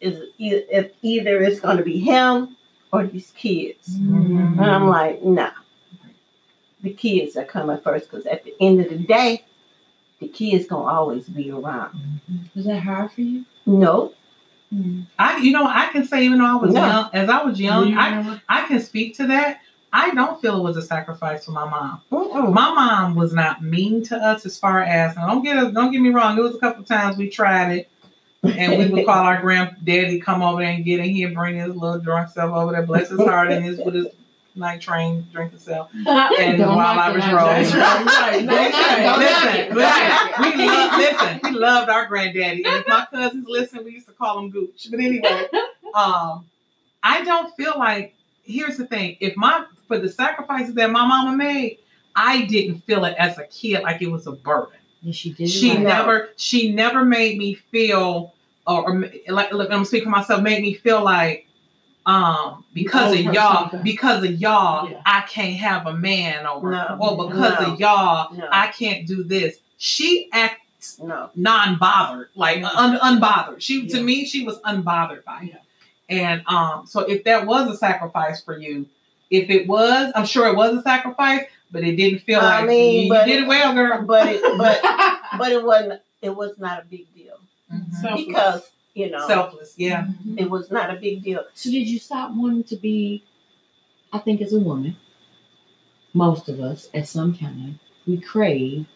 is if either it's going to be him or these kids. Mhm. And I'm like, nah. The kids are coming first because at the end of the day, the kids gonna always be around. Is that hard for you? No, Mhm. I, you know, I can say even though I was No. young, as I was Do young, you I. I can speak to that. I don't feel it was a sacrifice for my mom. Mm-mm. My mom was not mean to us as far as now don't get us don't get me wrong. It was a couple times we tried it, and we would call our granddaddy come over there and get in here, bring his little drunk self over there, bless his heart, and his with his night train drinking self. [LAUGHS] And Don't while I was rolling, That's right. Right. Don't That's knock it. right. Don't knock listen, listen, we love, listen, we loved our granddaddy. And if my cousins listen, we used to call him Gooch. But anyway, [LAUGHS] um, I don't feel like here's the thing. If my for the sacrifices that my mama made, I didn't feel it as a kid like it was a burden. She did. She. No. never she never made me feel or, or like look, I'm speaking for myself, made me feel like um because of y'all, something. because of y'all, Yeah. I can't have a man over. No. Or because No. of y'all, No. I can't do this. She acts no. non-bothered, like un- unbothered. She Yeah. to me, she was unbothered by it. Yeah. And um, so if that was a sacrifice for you, if it was, I'm sure it was a sacrifice, but it didn't feel I like mean, you, you but- did it well, girl. But it, but [LAUGHS] but it wasn't. It was not a big deal Mhm. Because you know Selfless, yeah. Mhm. it was not a big deal. So did you stop wanting to be? I think as a woman, most of us at some time we crave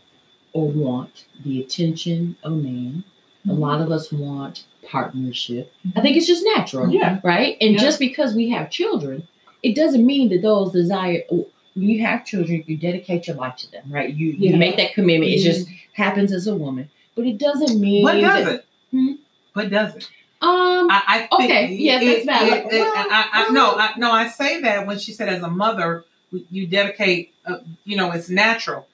or want the attention of man. A lot of us want partnership. I think it's just natural, Yeah. right? And Yeah. just because we have children, it doesn't mean that those desire. When you have children, you dedicate your life to them, right? You you make that commitment. It just happens as a woman, but it doesn't mean. What does that- it? Hmm? What does it? Um. I, I think Okay, yeah, that's it- valid. it- it- I, I, no, I, no, I say that when she said as a mother, you dedicate. Uh, you know, it's natural.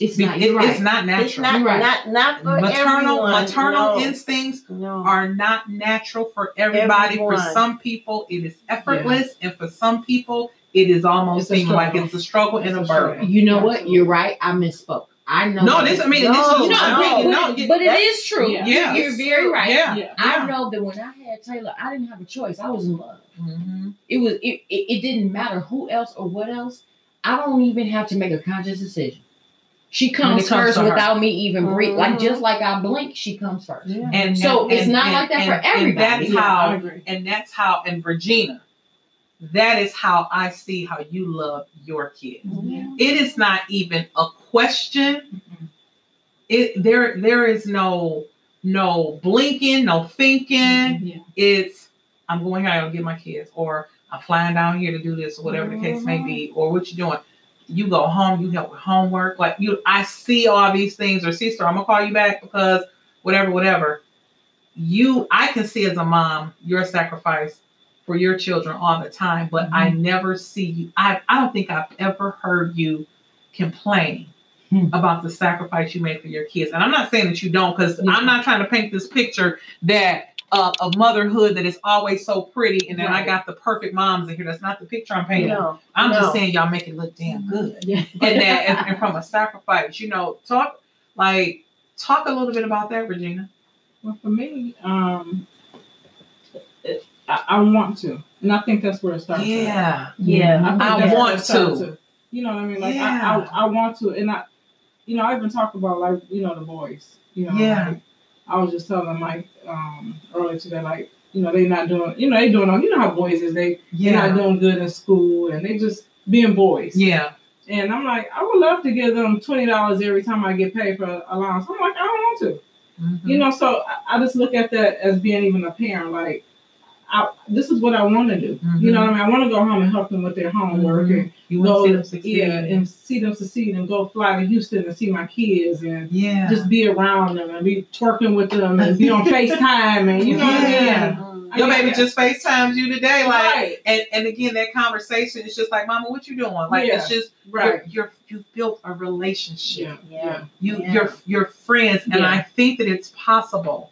It's not. It- right. It's not natural. It's not Right. not not for maternal everyone. maternal no. instincts no. are not natural for everybody. For some people, it is effortless, and for some people, it is almost seeming like it's a struggle and a a burden. You know what? You're right. I misspoke. I know. No, this I mean, No, this is you know, no, but, no, but, yeah, but it true. Yeah. Yeah. You're very right. Yeah. Yeah. I know that when I had Taylor, I didn't have a choice. I was in love. Mhm. It was. It, it, it didn't matter who else or what else. I don't even have to make a conscious decision. She comes, comes first to her. without me even breathe. Like just like I blink, she comes first. Yeah. And So and- it's not and- like that for and- And everybody. that's Yeah, how and that's how and Virginia, that is how I see how you love your kids. Yeah. It is not even a question. Mhm. It there there is no no blinking, no thinking. Yeah. It's I'm going here to get my kids, or I'm flying down here to do this, or whatever the case may be, or what you're doing. You go home, you help with homework. Like you, I see all these things, or sister, I'm gonna call you back because whatever, whatever. You, I can see as a mom your sacrifice for your children all the time, but I never see you. I, I don't think I've ever heard you complain Hmm. about the sacrifice you make for your kids. And I'm not saying that you don't, because I'm not trying to paint this picture that of, of motherhood that is always so pretty, and then I got the perfect moms in here. That's not the picture I'm painting. No, I'm no. just saying y'all make it look damn good. Yeah. And then [LAUGHS] and, and from a sacrifice, you know, talk like talk a little bit about that, Regina. Well, for me, um, I, I want to, and I think that's where it starts. at. Yeah. Yeah. think I that's where want it starts to. You know what I mean? Like Yeah. I, I, I want to, and I, you know, I even talk about like you know the boys. You know, Yeah. like, I was just telling them like um earlier today, like you know they're not doing, you know they doing, you know how boys is they they're not doing good in school and they just being boys. Yeah. And I'm like, I would love to give them twenty dollars every time I get paid for allowance. I'm like, I don't want to. Mhm. You know, so I, I just look at that as being even a parent. Like, I, this is what I want to do. You know what I mean? I want to go home and help them with their homework Mhm. and you go, see them succeed. yeah, and see them succeed and go fly to Houston and see my kids and yeah. just be around them and be twerking with them and be on [LAUGHS] FaceTime and you know what I mean? Mm. Your I baby mean, just FaceTimes you today, like, right, and, and again, that conversation is just like, Mama, what you doing? Like, it's just right, you're, you're built a relationship. yeah, yeah, You Yeah. you're you're friends, and I think that it's possible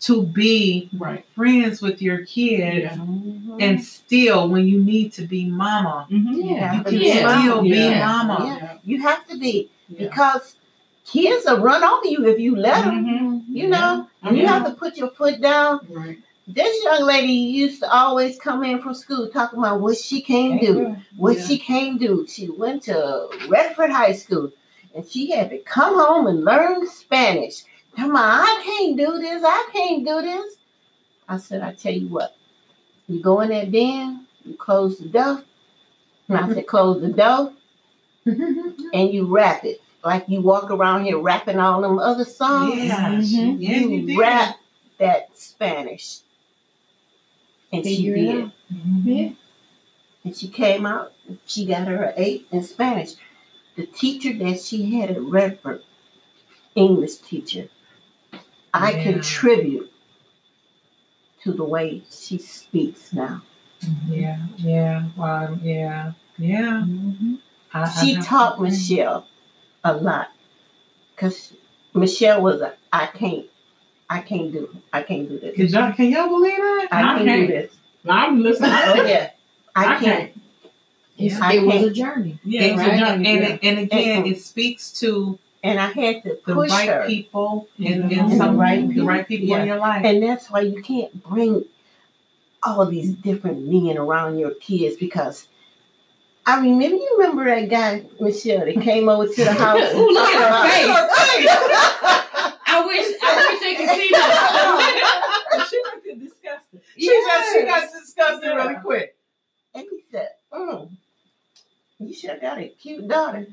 to be right, friends with your kids Yeah. Mhm. and still, when you need to be mama, mm-hmm. Yeah. you can Yeah. still be Yeah. mama. Yeah. you have to be yeah. because kids will run over you if you let them. Mm-hmm. You know, and you mean, have to put your foot down. right. This young lady used to always come in from school talking about what she can do, what Yeah. she can do. She went to Redford High School and she had to come home and learn Spanish. Come on, I can't do this. I can't do this. I said, I tell you what, you go in that den, you close the door. And I said, close the door [LAUGHS] and you rap it. Like you walk around here rapping all them other songs. Yeah, Mhm. yeah, you did. rap that Spanish. And she did. out. Mhm. Yeah. And she came out, she got her an eight in Spanish. The teacher that she had at Redford, English teacher, I Yeah. contribute to the way she speaks now. Mm-hmm. Yeah, yeah, wow, yeah, yeah. Mm-hmm. I- I She have- taught Michelle a lot. Cause Michelle was a I can't I can't do I can't do this. Can y'all, can y'all believe that? I I can't do can't. this. I'm listening. Oh yeah. I, I can't. can't. It's, I it was a journey. Yeah, and, it's a right. journey, and, yeah. and again, And- it speaks to And I had to the push right her. people and, Mhm. and And some the right the right people Yeah. in your life. And that's why you can't bring all these different men around your kids because I remember you remember that guy Michelle that came over to the house. [LAUGHS] Ooh, look at her about- face. I wish I wish they could see that. [LAUGHS] she looked at disgusting. she got she got disgusted Yeah. really quick. and he said, mm, "You should have got a cute daughter."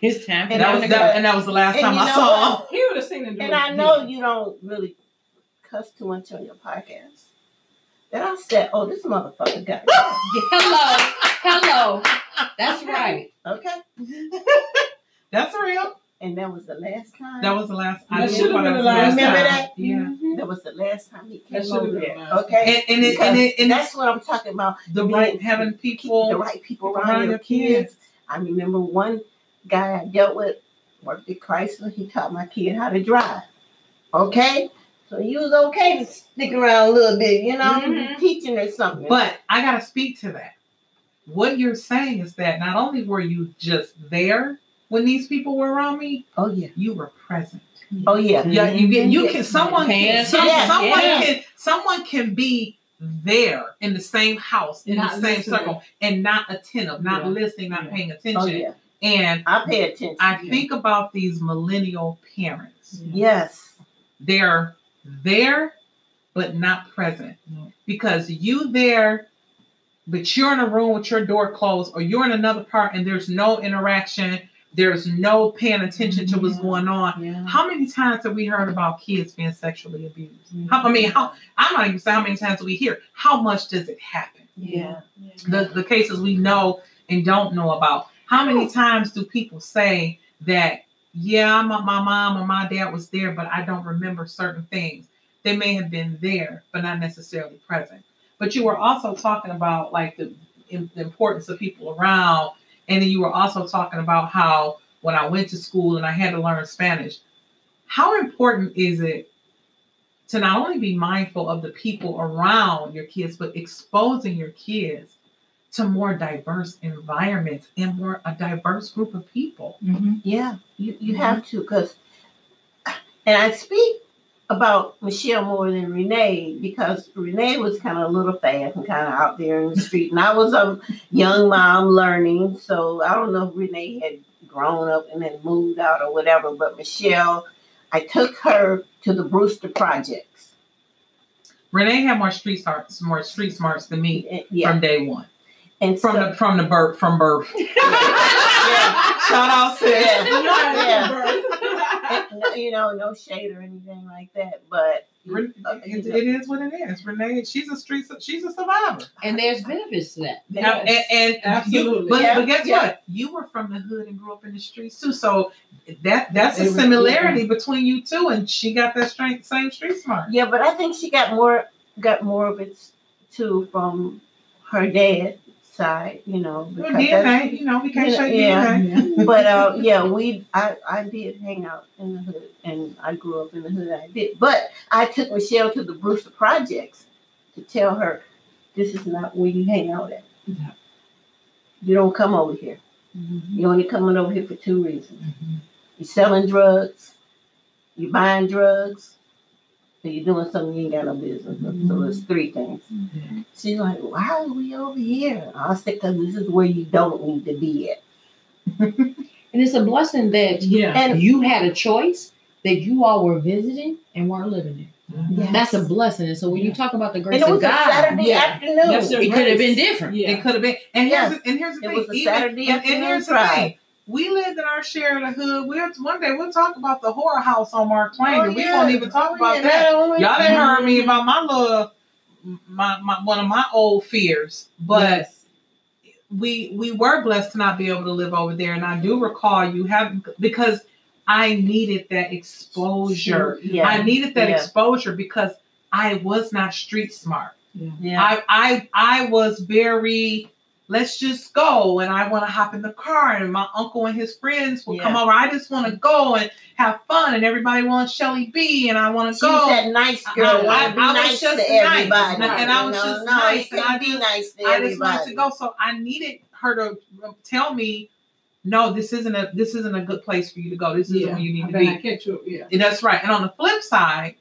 It's time for And that was was that, and that was the last And time you I know saw him. He would have seen it. And I know you don't really cuss too much on your podcast. Then I said, "Oh, this motherfucker got it." [LAUGHS] Hello. Hello. That's right. okay." [LAUGHS] That's real. And that was the last time. That was the last. That should've been the was last Remember time. that? Yeah. Mhm. That was the last time he came should've over been there. Okay. And and it, and, it, and that's what I'm talking about. the right having people the right people around, around your your kids. kids. I remember one guy I dealt with worked at Chrysler. He taught my kid how to drive. Okay, so you was okay to stick around a little bit, you know, Mhm. teaching or something. But I got to speak to that. What you're saying is that not only were you just there when these people were around me, oh yeah, you were present. oh yeah, Yeah, you get you mm-hmm. can someone can some, attention. someone Yeah. can someone can be there in the same house in Not the same listening. circle and not attentive, not Yeah. listening, not Yeah. paying oh attention. yeah. And I pay attention. I think about these millennial parents. yes, They're there but not present. No. Because you there but you're in a room with your door closed or you're in another part and there's no interaction, there's no paying attention to what's Yeah. going on. Yeah. How many times have we heard about kids being sexually abused? How, I mean, how I'm not even saying how many times do we hear. How much does it happen? yeah, The the cases we know and don't know about. How many oh. times do people say that? Yeah, my, my mom or my dad was there, but I don't remember certain things. They may have been there, but not necessarily present. But you were also talking about like the, im- the importance of people around, and then you were also talking about how when I went to school and I had to learn Spanish, how important is it to not only be mindful of the people around your kids, but exposing your kids to more diverse environments and more a diverse group of people. Mm-hmm. Yeah, you, you have to because, and I speak about Michelle more than Renee because Renee was kind of a little fast and kind of out there in the street, and I was a young mom learning. So I don't know if Renee had grown up and then moved out or whatever, but Michelle, I took her to the Brewster Projects. Renee had more street smarts, more street smarts than me And- Yeah, from day one. and From so, the from the birth from birth. [LAUGHS] Shout out sis. Yeah. [LAUGHS] and, [LAUGHS] no- you know, no shade or anything like that, but Ren- uh, It, it is what it is. Renee, she's a street, she's a survivor. And there's benefits to that. Now, and, and you, Absolutely. but, Yeah, but guess yeah. what? You were from the hood and grew up in the streets too. So that that's a It was- similarity between you two, and she got that strength, same street smart. Yeah, but I think she got more got more of it too from her dad side, you know. Well, DNA, you know, we can't shake yeah. DNA. [LAUGHS] But uh, yeah, we I I did hang out in the hood, and I grew up in the hood. I did, but I took Michelle to the Brewster Projects to tell her this is not where you hang out at. You don't come over here. You're only coming over here for two reasons: you're selling drugs, you're buying drugs, or you're doing something you ain't got no business. with. So mm-hmm. there's three things. Mm-hmm. She's like, why are we over here? I said, because this is where you don't need to be at. [LAUGHS] And it's a blessing that Yeah. And you had a choice that you all were visiting and weren't living there. Mm-hmm. Yes. That's a blessing. And so when you talk about the and grace it was of a God, Saturday yeah. afternoon. It could have been different. Yeah. It could have been. And here's the, and here's the It thing. was a even- Saturday and, and afternoon here's the thing. We lived in our share of the hood. We'll one day we'll talk about the horror house on Mark Twain, Oh, and we yeah. won't even talk Oh, about yeah, that. no, Y'all didn't yeah. heard me about my little my, my one of my old fears, but Yes. we we were blessed to not be able to live over there. And I do recall you have because I needed that exposure. Yeah. I needed that Yeah. exposure because I was not street smart. yeah. I I I was very let's just go and I want to hop in the car and my uncle and his friends will come over. I just want to go and have fun and everybody wants Shelly B and I want to She's go. that nice girl. I- I- be I was nice just to nice, everybody. and- I was No, just no, nice, and I be just- nice to I just wanted to go. So I needed her to uh, tell me, no, this isn't a this isn't a good place for you to go. This isn't Yeah. where you need to be. I catch you. Yeah. And That's right. And on the flip side,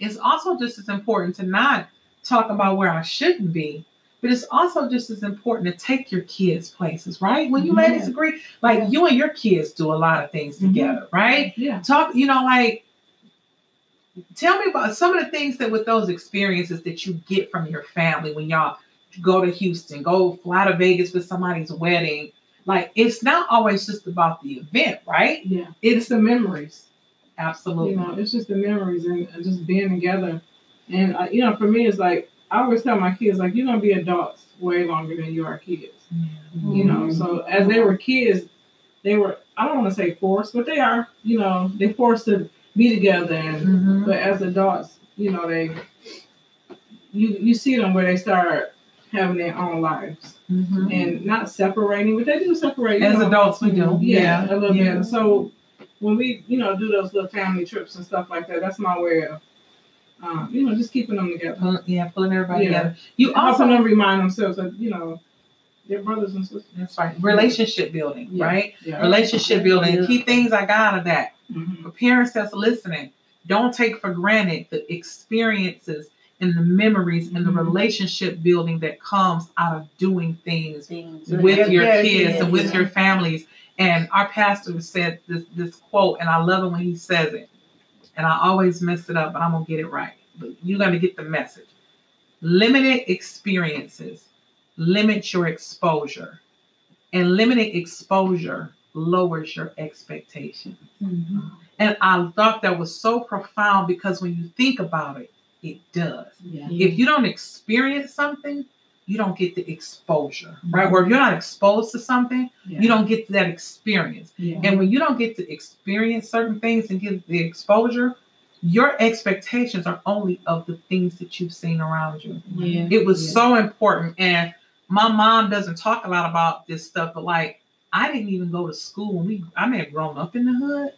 it's also just as important to not talk about where I shouldn't be, but it's also just as important to take your kids places, right? When you Yeah. ladies agree, like Yeah. you and your kids do a lot of things Mhm. together, right? Yeah. Talk, you know, like tell me about some of the things that with those experiences that you get from your family when y'all go to Houston, go fly to Vegas for somebody's wedding. Like it's not always just about the event, right? Yeah. It's the memories. Absolutely. You know, it's just the memories and, and just being together. And uh, you know, for me, it's like I always tell my kids, like you're gonna be adults way longer than you are kids. You know, so as they were kids, they were I don't want to say forced, but they are. You know, they forced to be together. And Mhm. but as adults, you know, they you you see them where they start having their own lives Mhm. and not separating, but they do separate. As know. adults, we do. Yeah, Yeah, a little yeah. bit. So when we, you know, do those little family trips and stuff like that, that's my way of, um, you know, just keeping them together. Pull- yeah, pulling everybody Yeah. together. You helping also them remind themselves that, you know, they're brothers and sisters. that's right. Relationship building, Yeah. right? Yeah. Relationship building. Yeah. Key things I got out of that. Mhm. For parents that's listening, don't take for granted the experiences and the memories and the Mhm. relationship building that comes out of doing things Things with your Yeah, kids yeah, and with yeah. your families. And our pastor said this this quote, and I love it when he says it. And I always mess it up, but I'm gonna get it right. But you're gonna get the message. Limited experiences limit your exposure, and limited exposure lowers your expectation. Mm-hmm. And I thought that was so profound because when you think about it, it does Yeah. if you don't experience something, you don't get the exposure, right? Mm-hmm. Where if you're not exposed to something, Yeah. you don't get that experience. Yeah. And when you don't get to experience certain things and get the exposure, your expectations are only of the things that you've seen around you. Yeah. It was so important. And my mom doesn't talk a lot about this stuff, but like I didn't even go to school when we I may have grown up in the hood.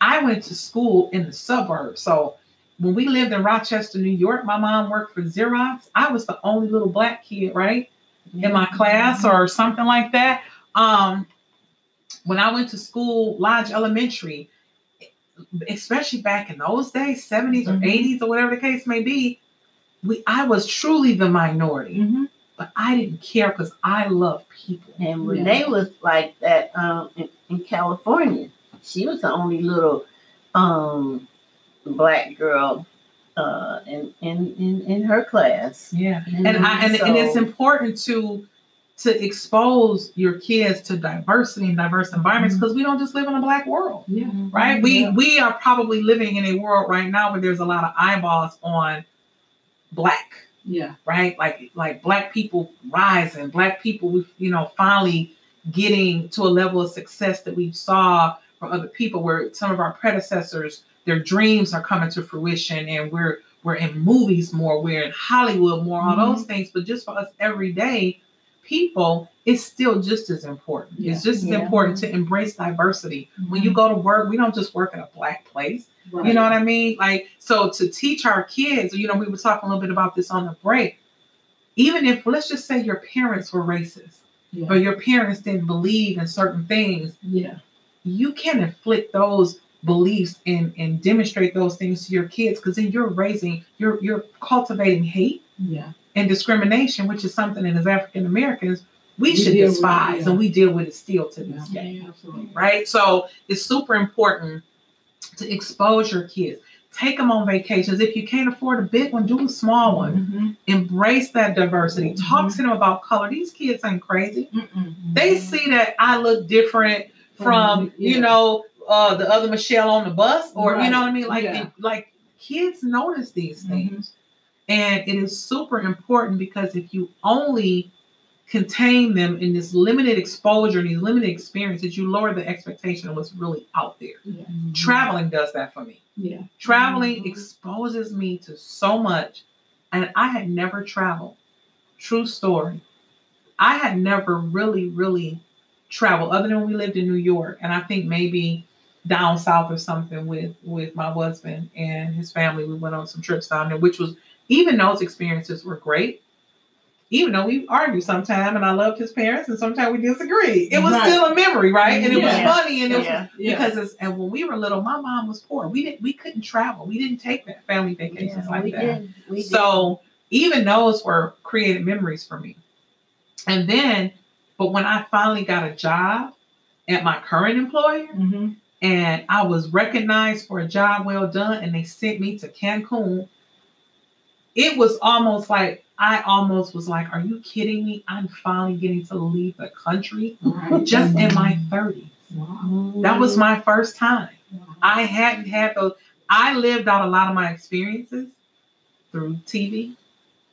I went to school in the suburbs. So when we lived in Rochester, New York, my mom worked for Xerox. I was the only little black kid, right, in my class or something like that. Um, when I went to school, Lodge Elementary, especially back in those days, 70s or Mhm. 80s or whatever the case may be, we I was truly the minority, Mm-hmm. but I didn't care because I love people. And Renee was like that um, in, in California. She was the only little um, black girl uh, in, in, in, in her class. Yeah. and I and, and it's important to to expose your kids to diversity and diverse environments because we don't just live in a black world Yeah. right we Yeah. we are probably living in a world right now where there's a lot of eyeballs on black Yeah. right like like black people rising black people you know finally getting to a level of success that we saw from other people where some of our predecessors their dreams are coming to fruition and we're we're in movies more we're in hollywood more all those mm-hmm. things but just for us everyday people it's still just as important it's just as Yeah. important to embrace diversity when you mm-hmm. go to work we don't just work in a black place Right. you know what I mean? Like, so to teach our kids, you know, we were talking a little bit about this on the break. Even if, let's just say your parents were racist Yeah. or your parents didn't believe in certain things, Yeah. you can inflict those beliefs and, and demonstrate those things to your kids because then you're raising, you're, you're cultivating hate Yeah. and discrimination, which is something that as African Americans, we, We should deal with it, despise yeah. and we deal with it still to this Yeah. day right? So it's super important to expose your kids. Take them on vacations. If you can't afford a big one, do a small one. Mhm. Embrace that diversity. Talk Mhm. to them about color. These kids ain't crazy. Mm-mm. They see that I look different from, you know, uh, the other Michelle on the bus, or you know what I mean. Like, Yeah. it- like kids notice these Mhm. things, and it is super important because if you only contain them in this limited exposure and these limited experiences, you lower the expectation of what's really out there. Yeah. Traveling does that for me. Yeah. Traveling Mhm. exposes me to so much, and I had never traveled. True story. I had never really, really traveled other than when we lived in New York, and I think maybe down south or something with with my husband and his family. We went on some trips down there, which was even those experiences were great. Even though we argued sometimes, and I loved his parents, and sometimes we disagreed. It was Right. still a memory, right? And it was funny, and it was Yeah. Yeah. because it's, and when we were little, my mom was poor. We didn't we couldn't travel. We didn't take that family vacations Yeah, like we that. did. We did. So even those were created memories for me. And then, but when I finally got a job at my current employer Mhm. And I was recognized for a job well done and they sent me to Cancun, it was almost like I almost was like, Are you kidding me? I'm finally getting to leave the country Right. just in my 30s. Wow. That was my first time. Wow. I hadn't had those. I lived out a lot of my experiences through TV.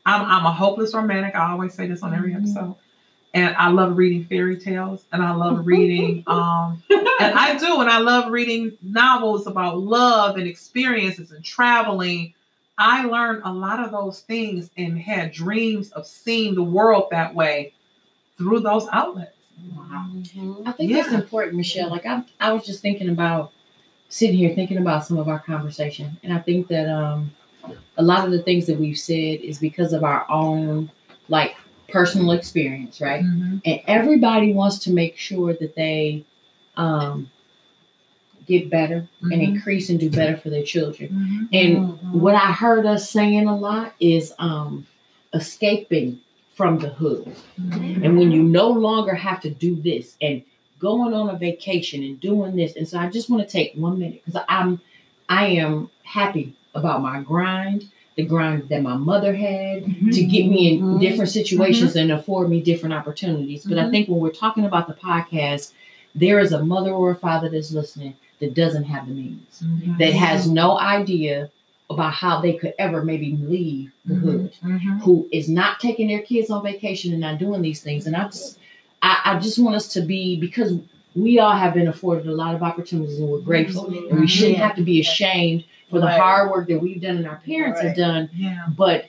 I'm, I'm a hopeless romantic. I always say this on every Mhm. episode. And I love reading fairy tales and I love reading, [LAUGHS] um, and I do, and I love reading novels about love and experiences and traveling. I learned a lot of those things and had dreams of seeing the world that way through those outlets. Wow. Mhm. I think that's important, Michelle. Like I, I was just thinking about sitting here thinking about some of our conversation, and I think that um, a lot of the things that we've said is because of our own like personal experience, right? And everybody wants to make sure that they um, get better and Mhm. increase and do better for their children. Mhm. And Mhm. what I heard us saying a lot is um, escaping from the hood. And when you no longer have to do this and going on a vacation and doing this, and so I just want to take one minute because I'm I am happy about my grind, the grind that my mother had to get me in Mhm. different situations and afford me different opportunities. But I Mhm. think when we're talking about the podcast, there is a mother or a father that's listening that doesn't have the means, Mhm. that has no idea about how they could ever maybe leave the hood Mhm. who is not taking their kids on vacation and not doing these things. And I just, I, I just want us to be because we all have been afforded a lot of opportunities and we're grateful, and we shouldn't have to be ashamed for the Right. hard work that we've done and our parents have done. Yeah. But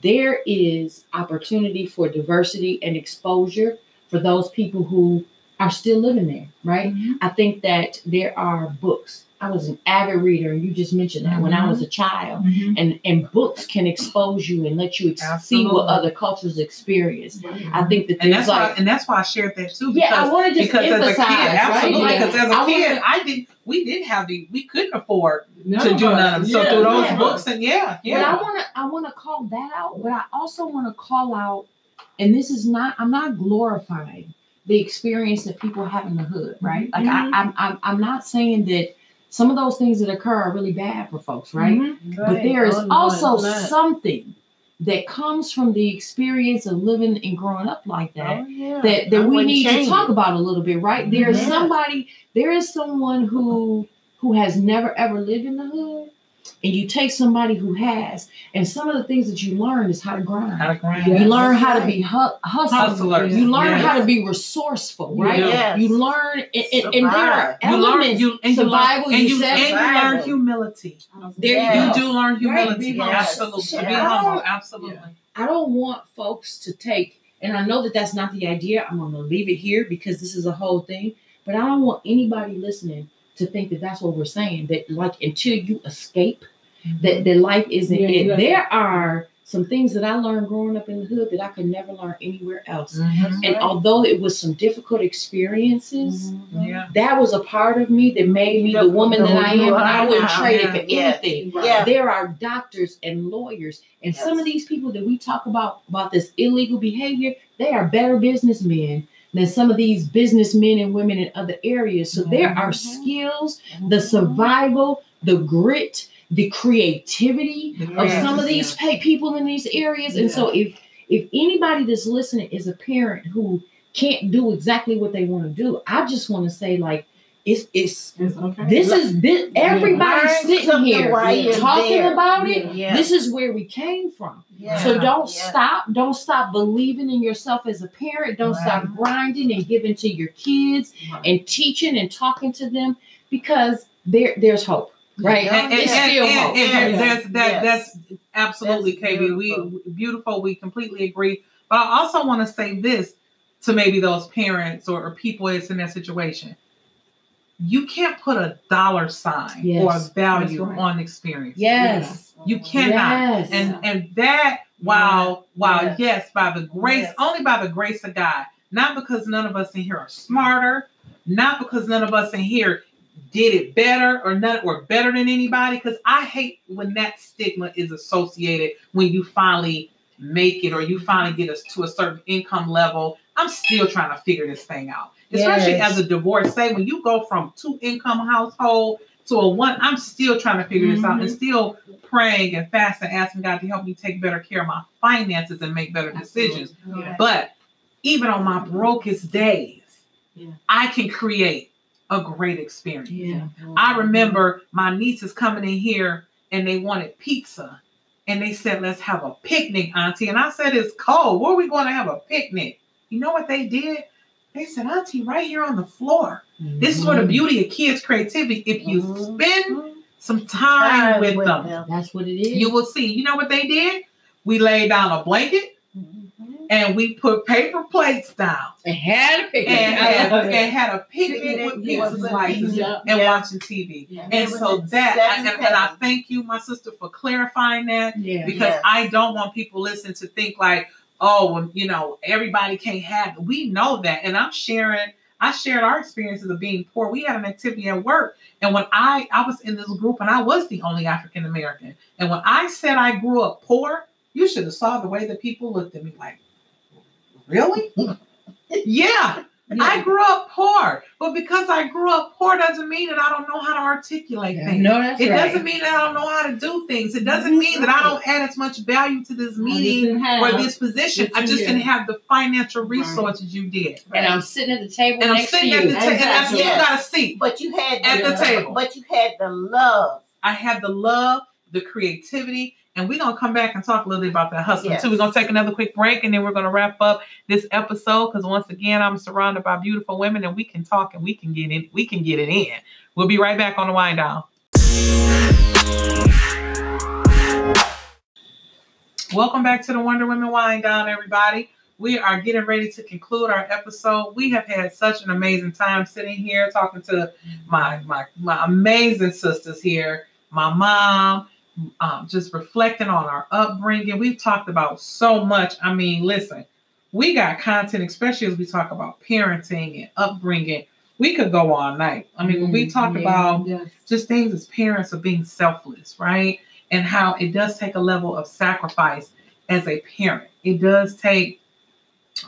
there is opportunity for diversity and exposure for those people who are still living there, right? Mhm. I think that there are books I was an avid reader, and you just mentioned that when I was mm-hmm. a child. Mm-hmm. And and books can expose you and let you ex- see what other cultures experience. I think that And that's like why, and that's why I shared that too. yeah, Because I want to because as a emphasize, kid, absolutely. right? Because as a I kid, wanna- I didn't. We didn't have the. We couldn't afford None to do none of them. So Yeah, through those yeah. books and yeah, yeah. But I want to I want to call that out, but I also want to call out, and this is not I'm not glorifying the experience that people have in the hood, right? Like. I, mm-hmm. I'm I'm I'm not saying that some of those things that occur are really bad for folks, right? Mhm. But there is Oh, no, also it's not. something that comes from the experience of living and growing up like that Oh, yeah. that, I that we wouldn't need to talk it. about a little bit, right? There's Yeah. somebody, there is someone who who has never ever lived in the hood, and you take somebody who has, and some of the things that you learn is how to grind. How to grind. you Yeah. learn how to be hu- hustle. Hustlers. You learn Yes. how to be resourceful, right? Yes. You learn, and, and, and there are Survive. You learn elements. you and you learn survival, and you you, and you survival. learn humility. There you Yeah. You do learn humility. be. Absolutely. To be humble. Absolutely. I don't want folks to take, and I know that that's not the idea. I'm going to leave it here because this is a whole thing. But I don't want anybody listening to think that that's what we're saying. That like until you escape, that that life isn't Yeah, it. There are some things that I learned growing up in the hood that I could never learn anywhere else. Mhm. And Right. although it was some difficult experiences, Mhm. Yeah. that was a part of me that made me the, The- woman the that I am, I wouldn't trade it for Yeah. anything. Yeah. There are doctors and lawyers, and some of these people that we talk about about this illegal behavior, they are better businessmen than some of these businessmen and women in other areas. So there are Mhm. skills, the survival, the grit, the creativity of some of these pa- people in these areas. And so if if anybody that's listening is a parent who can't do exactly what they want to do, I just want to say like it's it's It's okay. this is this everybody's Learn sitting here while you're talking there. about it. Yeah. This is where we came from. Yeah. So don't Yeah. stop. Don't stop believing in yourself as a parent. Don't stop grinding and giving to your kids and teaching and talking to them because there there's hope. Right? Yeah. And, and, and, still and- hope. and Yes. there's that Yes. that's absolutely That's KB. We beautiful. We completely agree. But I also want to say this to maybe those parents or, or people that's in that situation. You can't put a dollar sign Yes. or a value right. on experience. Yes. You cannot. Yes. And and that while while Yeah. yes, by the grace, Yes. only by the grace of God, not because none of us in here are smarter, not because none of us in here did it better or none or better than anybody. Because I hate when that stigma is associated when you finally make it or you finally get us to a certain income level. I'm still trying to figure this thing out. Especially Yes. as a divorcee, when you go from two income household to a one, I'm still trying to figure this out and mm-hmm. still praying and fasting, asking God to help me take better care of my finances and make better decisions. Yeah. But even on my brokest days, Yeah. I can create a great experience. Yeah. I remember my nieces coming in here and they wanted pizza. And they said, let's have a picnic, Auntie. And I said, it's cold. Where are we going to have a picnic? You know what they did? They said, Auntie, right here on the floor. This is where the beauty of kids' creativity. If you Mhm. spend some time, with, them, That's what it is. you will see. You know what they did? We laid down a blanket Mhm. and we put paper plates down and had a picnic. and, I and, love it. and had a picnic Picnic with pizza with slices pizza. and Yeah. watching TV. Yeah. And It so that, seven and, and I thank you, my sister, for clarifying that yeah. because Yeah. I don't want people listening to think like, oh, you know, everybody can't have it. We know that. And I'm sharing, I shared our experiences of being poor. We had an activity at work. And when I, I was in this group and I was the only African American. And when I said I grew up poor, you should have saw the way that people looked at me like, really? [LAUGHS] yeah. I grew up poor, but because I grew up poor doesn't mean that I don't know how to articulate Yeah, things. no, that's It right. doesn't mean that I don't know how to do things. It doesn't mean that I don't add as much value to this meeting have- or this position. I just did. didn't have the financial Right. resources you did. and I'm sitting at the table And I'm next to sitting at the table, and I still Yes. got a seat. But you had At the table. But you had the love. I had the love, the creativity, and we're gonna come back and talk a little bit about that hustle Yes. too. We're gonna take another quick break, and then we're gonna wrap up this episode because once again, I'm surrounded by beautiful women, and we can talk and we can get in. We can get it in. We'll be right back on the Wine Down. Welcome back to the Wonder Women Wine Down, everybody. we are getting ready to conclude our episode. We have had such an amazing time sitting here talking to my my my amazing sisters here, my mom, um, just reflecting on our upbringing. We've talked about so much. I mean, listen, we got content, especially as we talk about parenting and upbringing. We could go all night. I mean, when we Mm, talk yeah. about Yes. just things as parents of being selfless, right? And how it does take a level of sacrifice as a parent. It does take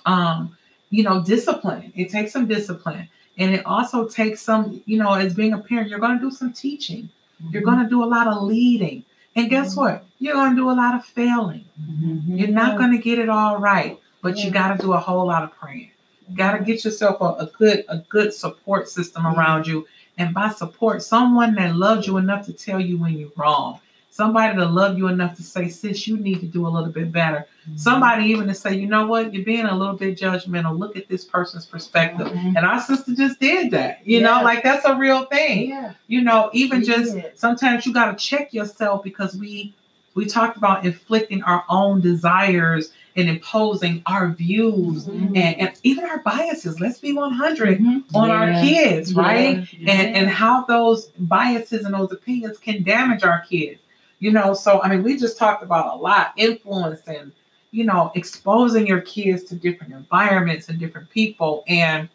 um, you know, discipline. It takes some discipline. And it also takes some, you know, as being a parent, you're gonna do some teaching. You're gonna do a lot of leading. And guess what? You're gonna do a lot of failing. Mhm. You're not going to get it all right, but you got to do a whole lot of praying. You got to get yourself a, a good a good support system around you, and by support, someone that loves you enough to tell you when you're wrong. Somebody to love you enough to say, "Sis, you need to do a little bit better." Somebody even to say, "You know what? You're being a little bit judgmental. Look at this person's perspective." Mhm. And our sister just did that. You know, like that's a real thing Yeah. you know even She just did. sometimes you got to check yourself because we we talked about inflicting our own desires and imposing our views Mhm. and, and even our biases let's be 100 Mhm. on our kids right Yeah. and and how those biases and those opinions can damage our kids you know so i mean we just talked about a lot influence and you know exposing your kids to different environments and different people. And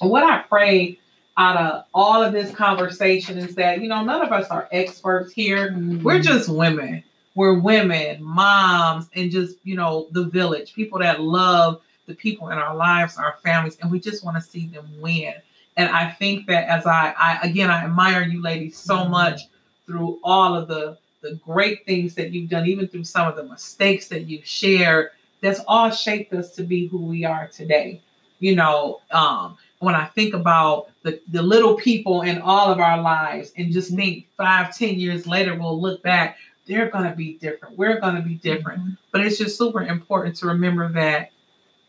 what i pray out of all of this conversation is that you know none of us are experts here. We're just women. We're women moms and just you know the village people that love the people in our lives our families and we just want to see them win. And i think that as i i again i admire you ladies so Mhm. much through all of the the great things that you've done even through some of the mistakes that you've shared that's all shaped us to be who we are today. You know um when i think about the, the little people in all of our lives and just think five ten years later we'll look back they're going to be different. We're going to be different. But it's just super important to remember that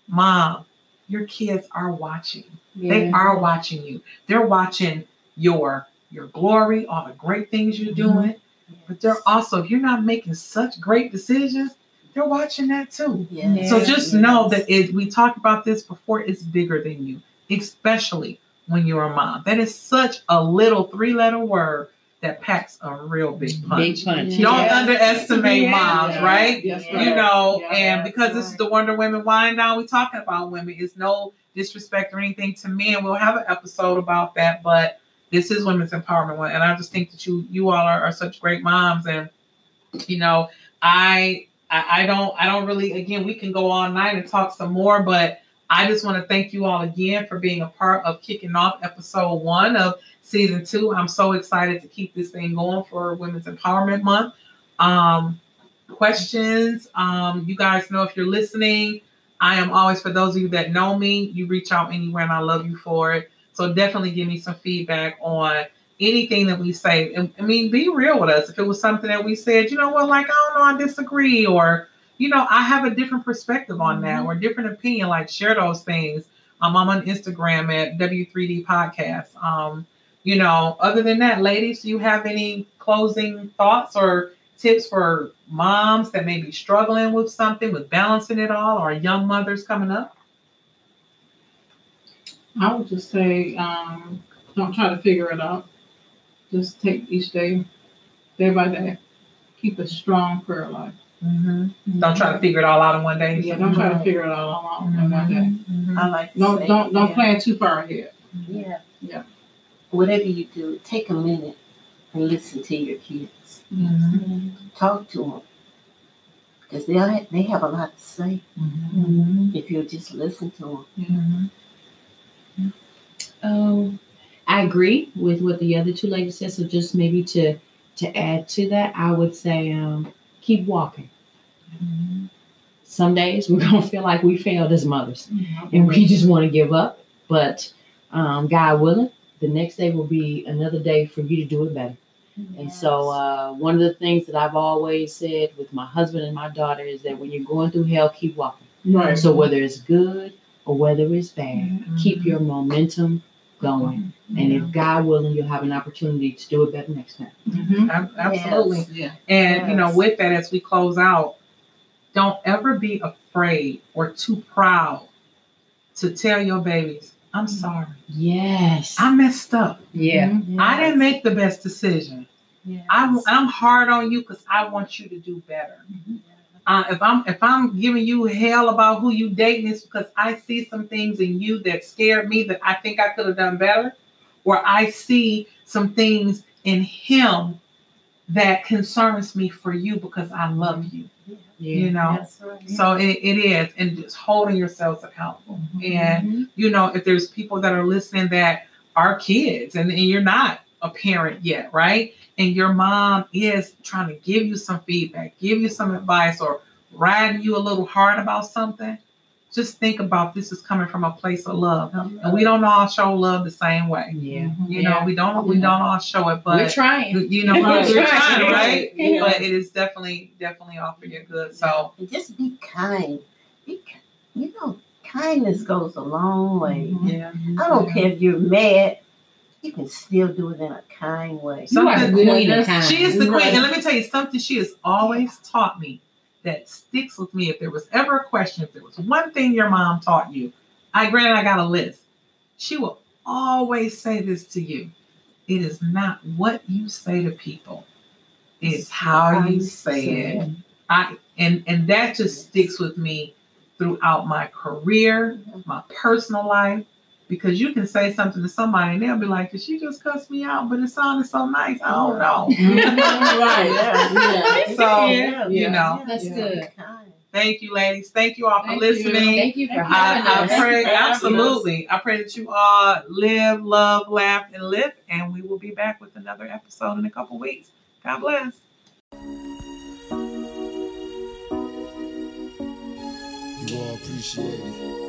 mom your kids are watching. They are watching you. They're watching your your glory all the great things you're doing but they're also if you're not making such great decisions they're watching that too Yes. so Yeah. just know that it, we talked about this before. It's bigger than you, especially when you're a mom. That is such a little three-letter word that packs a real big punch. Big punch. Don't Yeah. underestimate Yeah. moms, Yeah. right? Yes, Yeah. You know, Yeah, and that's because this is the Wonder Women Wine Down, we're talking about women. It's no disrespect or anything to men. We'll have an episode about that, but this is women's empowerment one, and I just think that you you all are, are such great moms, and you know, I I, I don't I don't really again we can go all night and talk some more, but I just want to thank you all again for being a part of kicking off episode one of season two. I'm so excited to keep this thing going for Women's Empowerment Month. Um, questions, um, you guys know if you're listening, I am always for those of you that know me, you reach out anywhere and I love you for it. So definitely give me some feedback on anything that we say. I mean, be real with us. If it was something that we said, you know what, like I don't know, I disagree, or you know, I have a different perspective on that or a different opinion, like share those things. Um, I'm on Instagram at W3D Podcast. Um, you know, other than that, ladies, do you have any closing thoughts or tips for moms that may be struggling with something, with balancing it all, or young mothers coming up? I would just say, um, don't try to figure it out. Just take each day, day by day. Keep a strong prayer life. Mm-hmm. Don't try to figure it all out in one day. Yeah, don't try to figure it all out day by day. Mhm. I like to Don't say, don't don't yeah, plan too far ahead. Yeah. Yeah. Whatever you do, take a minute and listen to your kids. Mhm. Talk to them. Because they, they have a lot to say Mhm. if you just listen to them. Um, I agree with what the other two ladies said. So just maybe to to add to that, I would say um, keep walking. Some days we're gonna feel like we failed as mothers, and we just want to give up. But um, God willing, the next day will be another day for you to do it better. And so, uh, one of the things that I've always said with my husband and my daughter is that when you're going through hell, keep walking. Right. So whether it's good or whether it's bad, Mhm. keep your momentum going. And if God willing, you'll have an opportunity to do it better next time. Mhm. Ab- Absolutely. Yeah. And you know, with that, as we close out, don't ever be afraid or too proud to tell your babies, I'm sorry. Yes. I messed up. yeah. Mhm. I didn't make the best decision. Yes. I'm, I'm hard on you because I want you to do better. Uh, if I'm if I'm giving you hell about who you dating, it's because I see some things in you that scared me that I think I could have done better, or I see some things in him that concerns me for you because I love you. You know, right. so it, it is, and just holding yourselves accountable. And you know, if there's people that are listening that are kids and, and you're not a parent yet, right? And your mom is trying to give you some feedback, give you some advice, or riding you a little hard about something, just think about this is coming from a place of love. And we don't all show love the same way. Yeah. You know, we don't we don't all show it, but We're trying. you know, [LAUGHS] We're we're trying. trying, right? Yeah. But it is definitely, definitely all for your good. So And just be kind. Be, ki- you know, kindness goes a long way. Mm-hmm. yeah. Mm-hmm. I don't care if you're mad. You can still do it in a kind way. You are the queen of time. She is the queen. Right. And let me tell you something she has always taught me that sticks with me. If there was ever a question, if there was one thing your mom taught you, I granted I got a list. She will always say this to you. It is not what you say to people, it's how you say it. I and and that just sticks with me throughout my career, my personal life, because you can say something to somebody and they'll be like, "Did she just cuss me out?" But it sounded so nice. I don't know. [LAUGHS] right. Yeah. So Yeah. you know, That's Yeah. good. Thank you, ladies. Thank you all for Thank you. listening. Thank you for Thank you. having I, I us. pray for having us. absolutely. I pray that you all live, love, laugh, and live. And we will be back with another episode in a couple weeks. God bless. You all appreciate it.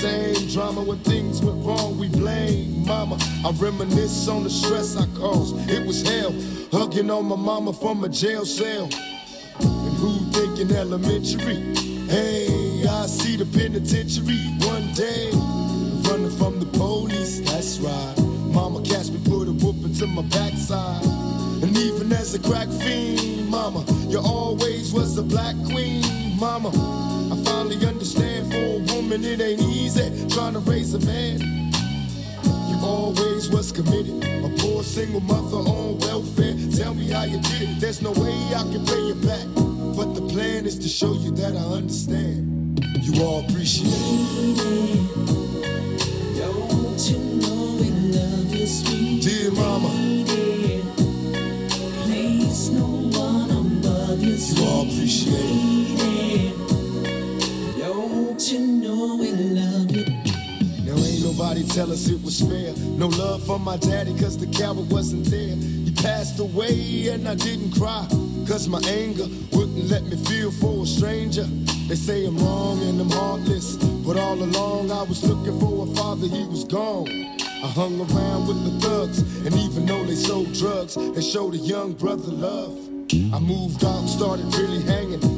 same drama when things went wrong, we blame mama. I reminisce on the stress I caused. It was hell, hugging on my mama from a jail cell. And who thinking elementary? Hey, I see the penitentiary one day. Running from the police, that's right. Mama catch me, put a whooping to my backside. And even as a crack fiend, mama, you always was a black queen, mama. I finally understand for a woman it ain't easy trying to raise a man. You always was committed, a poor single mother on welfare. Tell me how you did it. There's no way I can pay you back, but the plan is to show you that I understand. You all appreciate it. Don't you know we love you, sweet Dear mama, lady? Place no one above you, you all appreciate it. You know we love you? Now ain't nobody tell us it was fair. No love for my daddy, cause the coward wasn't there. He passed away and I didn't cry. Cause my anger wouldn't let me feel for a stranger. They say I'm wrong and I'm heartless. But all along I was looking for a father, he was gone. I hung around with the thugs, and even though they sold drugs, they showed a young brother love. I moved out, started really hanging.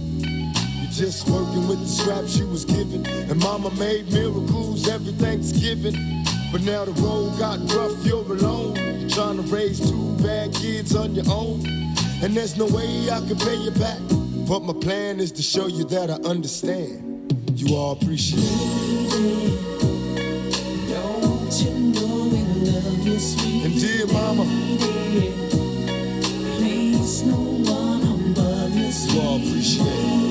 Just working with the scraps you was given. And mama made miracles every Thanksgiving. But now the road got rough, you're alone. You're trying to raise two bad kids on your own. And there's no way I can pay you back. But my plan is to show you that I understand. You all appreciate it. Don't you know we love you, And dear mama, lady? Place no one above you, you all appreciate it.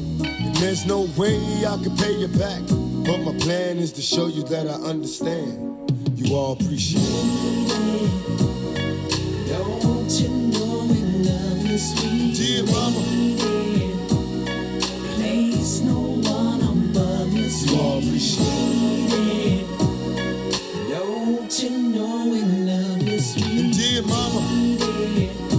There's no way I can pay you back. But my plan is to show you that I understand. You all appreciate it. Don't you know we love you, sweet Dear mama, Place no one above you, you all appreciate it. Don't you know we love you, sweet And dear mama, dear mama.